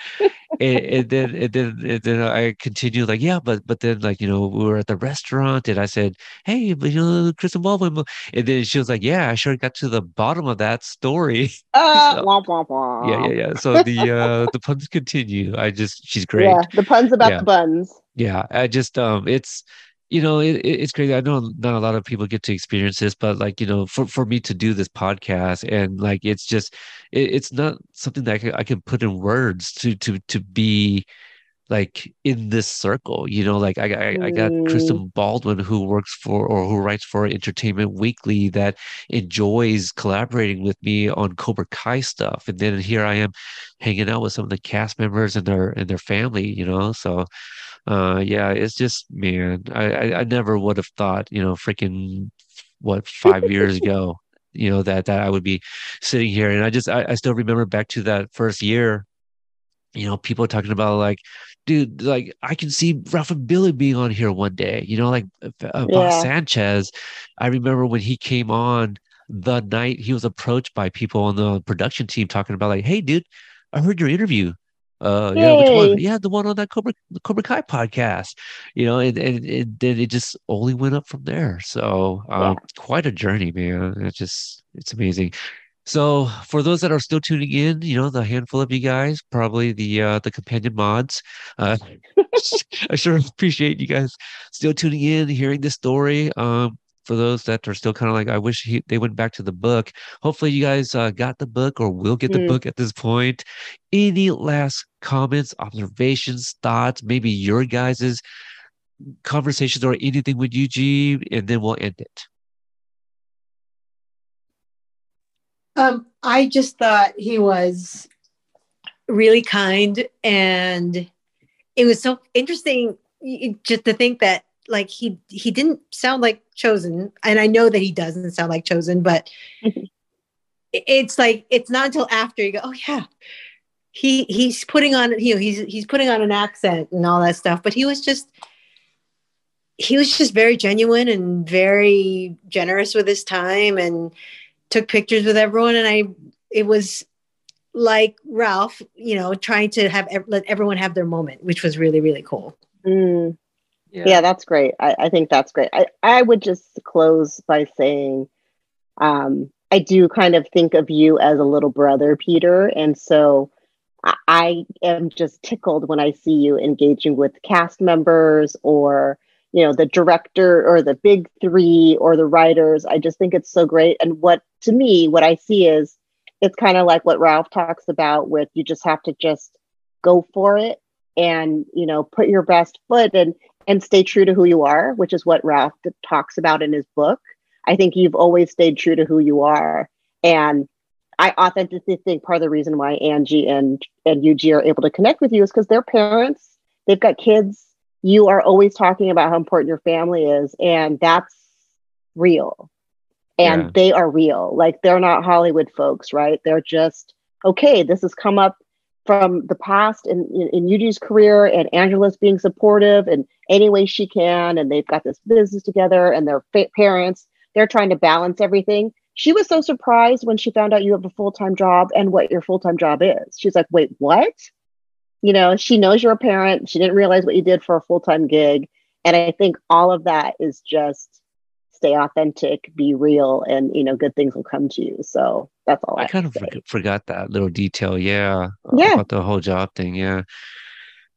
and, and then and then and then I continued like yeah but but then like you know we were at the restaurant and I said hey but you know Kristen Baldwin and then she was like yeah I sure got to the bottom of that story. Uh, So- womp, womp, womp. yeah yeah yeah. So the uh the puns continue. I just she's great. yeah the puns about Yeah. the buns. Yeah i just um it's you know it, it- it's crazy. I know not a lot of people get to experience this but like you know for, for me to do this podcast and like it's just it, it's not something that I can, I can put in words to to to be like in this circle you know like i i, I got Mm. kristen baldwin who works for or who writes for entertainment weekly that enjoys collaborating with me on cobra kai stuff. And then here i am hanging out with some of the cast members and their and their family you know? So uh yeah it's just man i i, I never would have thought you know freaking what five years ago you know that that i would be sitting here. And i just I, I still remember back to that first year you know people talking about like dude like i can see ralph and billy being on here one day you know like uh, uh, Yeah. sanchez. I remember when he came on the night he was approached by people on the production team talking about like hey dude i heard your interview uh yeah which one yeah the one on that cobra the cobra kai podcast you know and, and, and then it just only went up from there. So um quite a journey man. It's just it's amazing so for those that are still tuning in, you know, the handful of you guys, probably the uh the companion mods, uh I sure appreciate you guys still tuning in, hearing this story. Um for those that are still kind of like, I wish he, they went back to the book. Hopefully, you guys uh, got the book or will get the Mm. book at this point. Any last comments, observations, thoughts, maybe your guys's conversations or anything with Yuji, and then we'll end it. Um, I just thought he was really kind, and it was so interesting just to think that like he he didn't sound like Chozen, and I know that he doesn't sound like Chozen, but it's like it's not until after you go, oh yeah, he he's putting on you know he's he's putting on an accent and all that stuff, but he was just he was just very genuine and very generous with his time and took pictures with everyone and i it was like Ralph, you know, trying to have let everyone have their moment, which was really really cool. Mm. Yeah. that's great. I, I think that's great. I, I would just close by saying um, I do kind of think of you as a little brother, Peter. And so I, I am just tickled when I see you engaging with cast members or, you know, the director or the big three or the writers. I just think it's so great. And what, to me, what I see is it's kind of like what Ralph talks about with you just have to just go for it and, you know, put your best foot and, and stay true to who you are, which is what Ralph talks about in his book. I think you've always stayed true to who you are. And I authentically think part of the reason why Angie and, and Yuji are able to connect with you is because they're parents, they've got kids. You are always talking about how important your family is, and that's real. And yeah. they are real. Like they're not Hollywood folks, right? They're just, okay, this has come up from the past in, in, in Yuji's career and Angela's being supportive in any way she can. And they've got this business together and they're fa- parents. They're trying to balance everything. She was so surprised when she found out you have a full time job and what your full time job is. She's like, wait, what? You know, she knows you're a parent. She didn't realize what you did for a full time gig. And I think all of that is just stay authentic, be real, and you know, good things will come to you. So that's all. I, I kind of forgot that little detail. Yeah, yeah, about the whole job thing. Yeah.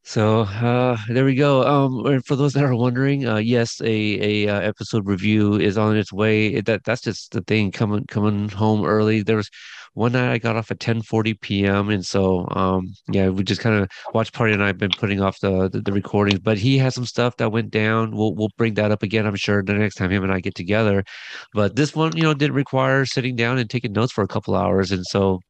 So uh, there we go. Um, for those that are wondering, uh, yes, a a uh, episode review is on its way. That that's just the thing. Coming coming home early. There was one night I got off at 10:40 p.m. and so um, yeah, we just kind of watch party and I've been putting off the, the, the recordings. But he has some stuff that went down. We'll we'll bring that up again. I'm sure the next time him and I get together. But this one, you know, did require sitting down and taking notes for a couple hours, and so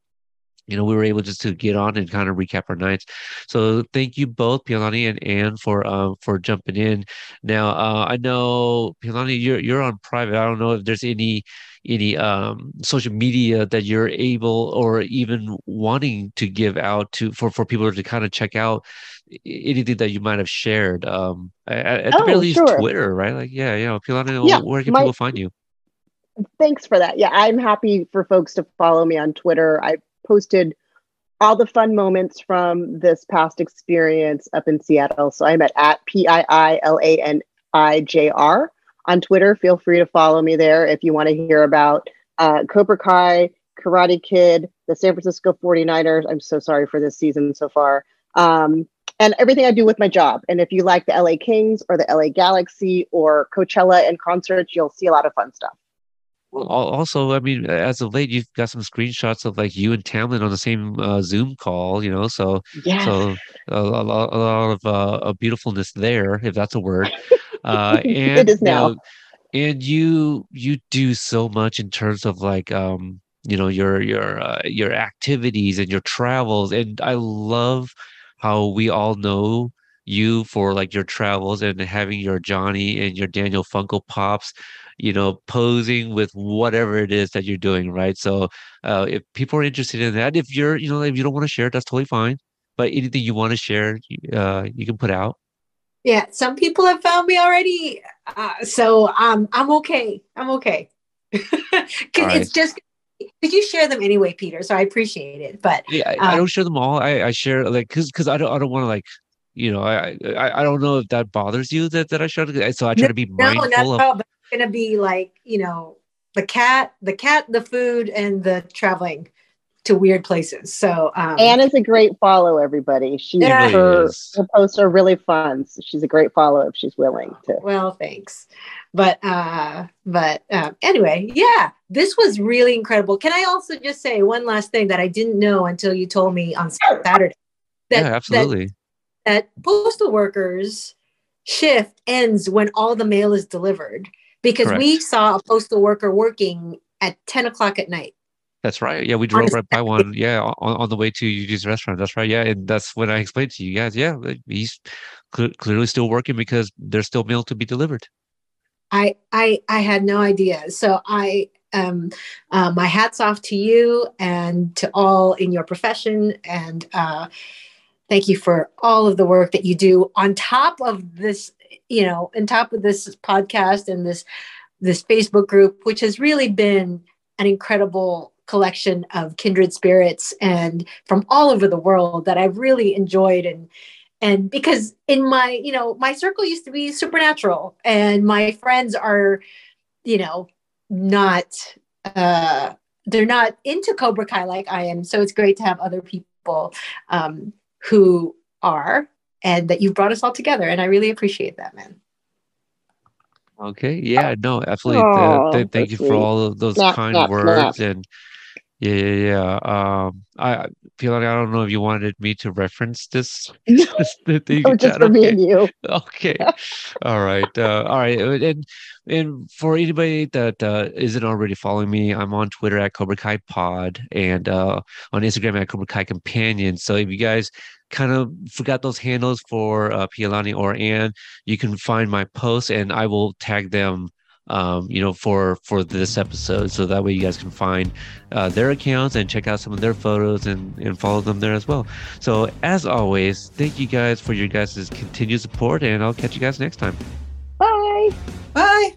you know, we were able just to get on and kind of recap our nights. So thank you both, Piilani and Anne, for um for jumping in. Now, uh, I know Piilani, you're you're on private. I don't know if there's any any um social media that you're able or even wanting to give out to for for people to kind of check out anything that you might have shared. Um, at, oh, the very least, sure. Twitter, right? Like, yeah, you know, Piilani, yeah, where can my- people find you? thanks for that. Yeah, I'm happy for folks to follow me on Twitter. I posted all the fun moments from this past experience up in Seattle. So I'm at, at P I I L A N I J R on Twitter. Feel free to follow me there if you want to hear about uh, Cobra Kai, Karate Kid, the San Francisco 49ers. I'm so sorry for this season so far. Um, and everything I do with my job. And if you like the LA Kings or the LA Galaxy or Coachella and concerts, you'll see a lot of fun stuff. Well, also, I mean, as of late, you've got some screenshots of like you and Tamlyn on the same uh, Zoom call, you know. So, yes. so a, a, lot, a lot of uh, beautifulness there, if that's a word. Uh, and it is now. You know, and you you do so much in terms of like um you know your your uh, your activities and your travels, and I love how we all know you for like your travels and having your Johnny and your Daniel Funko Pops you know, posing with whatever it is that you're doing, right? So uh, if people are interested in that, if you're, you know, if you don't want to share, that's totally fine. But anything you want to share, uh, you can put out. Yeah, some people have found me already, uh, so um, I'm okay. I'm okay. Right. it's just because you share them anyway, Peter. So I appreciate it. But yeah, I, um, I don't share them all. I, I share like because because I don't I don't want to like you know I, I I don't know if that bothers you that that I share. So I try no, to be mindful no, of going to be like you know the cat the cat the food and the traveling to weird places. So um anna's a great follow everybody. She yeah. her, her posts are really fun. So she's a great follow if she's willing to. Well thanks. But uh but um, anyway yeah this was really incredible. Can i also just say one last thing that i didn't know until you told me on saturday? That, yeah absolutely. that, that postal workers shift ends when all the mail is delivered because Correct. we saw a postal worker working at 10 o'clock at night. That's right. Yeah, we drove right by one. Yeah, on, on the way to Yuji's restaurant. That's right. Yeah, and that's when I explained to you guys. Yeah, he's cl- clearly still working because there's still mail to be delivered. I I I had no idea. So I um uh, my hats off to you and to all in your profession and uh thank you for all of the work that you do on top of this you know, on top of this podcast and this this Facebook group, which has really been an incredible collection of kindred spirits and from all over the world that I've really enjoyed and and because in my you know my circle used to be supernatural and my friends are you know not uh they're not into cobra kai like i am so it's great to have other people um who are and that you've brought us all together and i really appreciate that man Okay. Yeah. No. Absolutely. Aw, Th- th- thank that's you for all of those Snap, kind snap, words snap. and yeah, yeah, yeah. Um, I feel like I don't know if you wanted me to reference this. the thing Oh, just for me okay. and you. Okay. All right. Uh, all right. And and for anybody that uh, isn't already following me, I'm on Twitter at Cobra Kai Pod and uh, on Instagram at Cobra Kai Companion. So if you guys kind of forgot those handles for uh, Piilani or Ann, you can find my posts and I will tag them. Um, you know, for for this episode, so that way you guys can find uh, their accounts and check out some of their photos and and follow them there as well. So as always, thank you guys for your guys' continued support, and I'll catch you guys next time. Bye. bye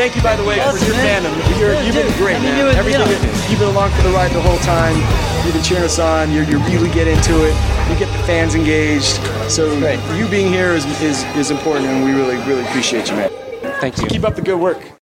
Thank you, by the way, for your man. fandom. You're, Yeah, you've been great, I mean, man. you Everything yeah. you've been along for the ride the whole time. You've been cheering us on. You you really get into it. You get the fans engaged. So you being here is, is is important, and we really really appreciate you, man. Thank you. Keep up the good work.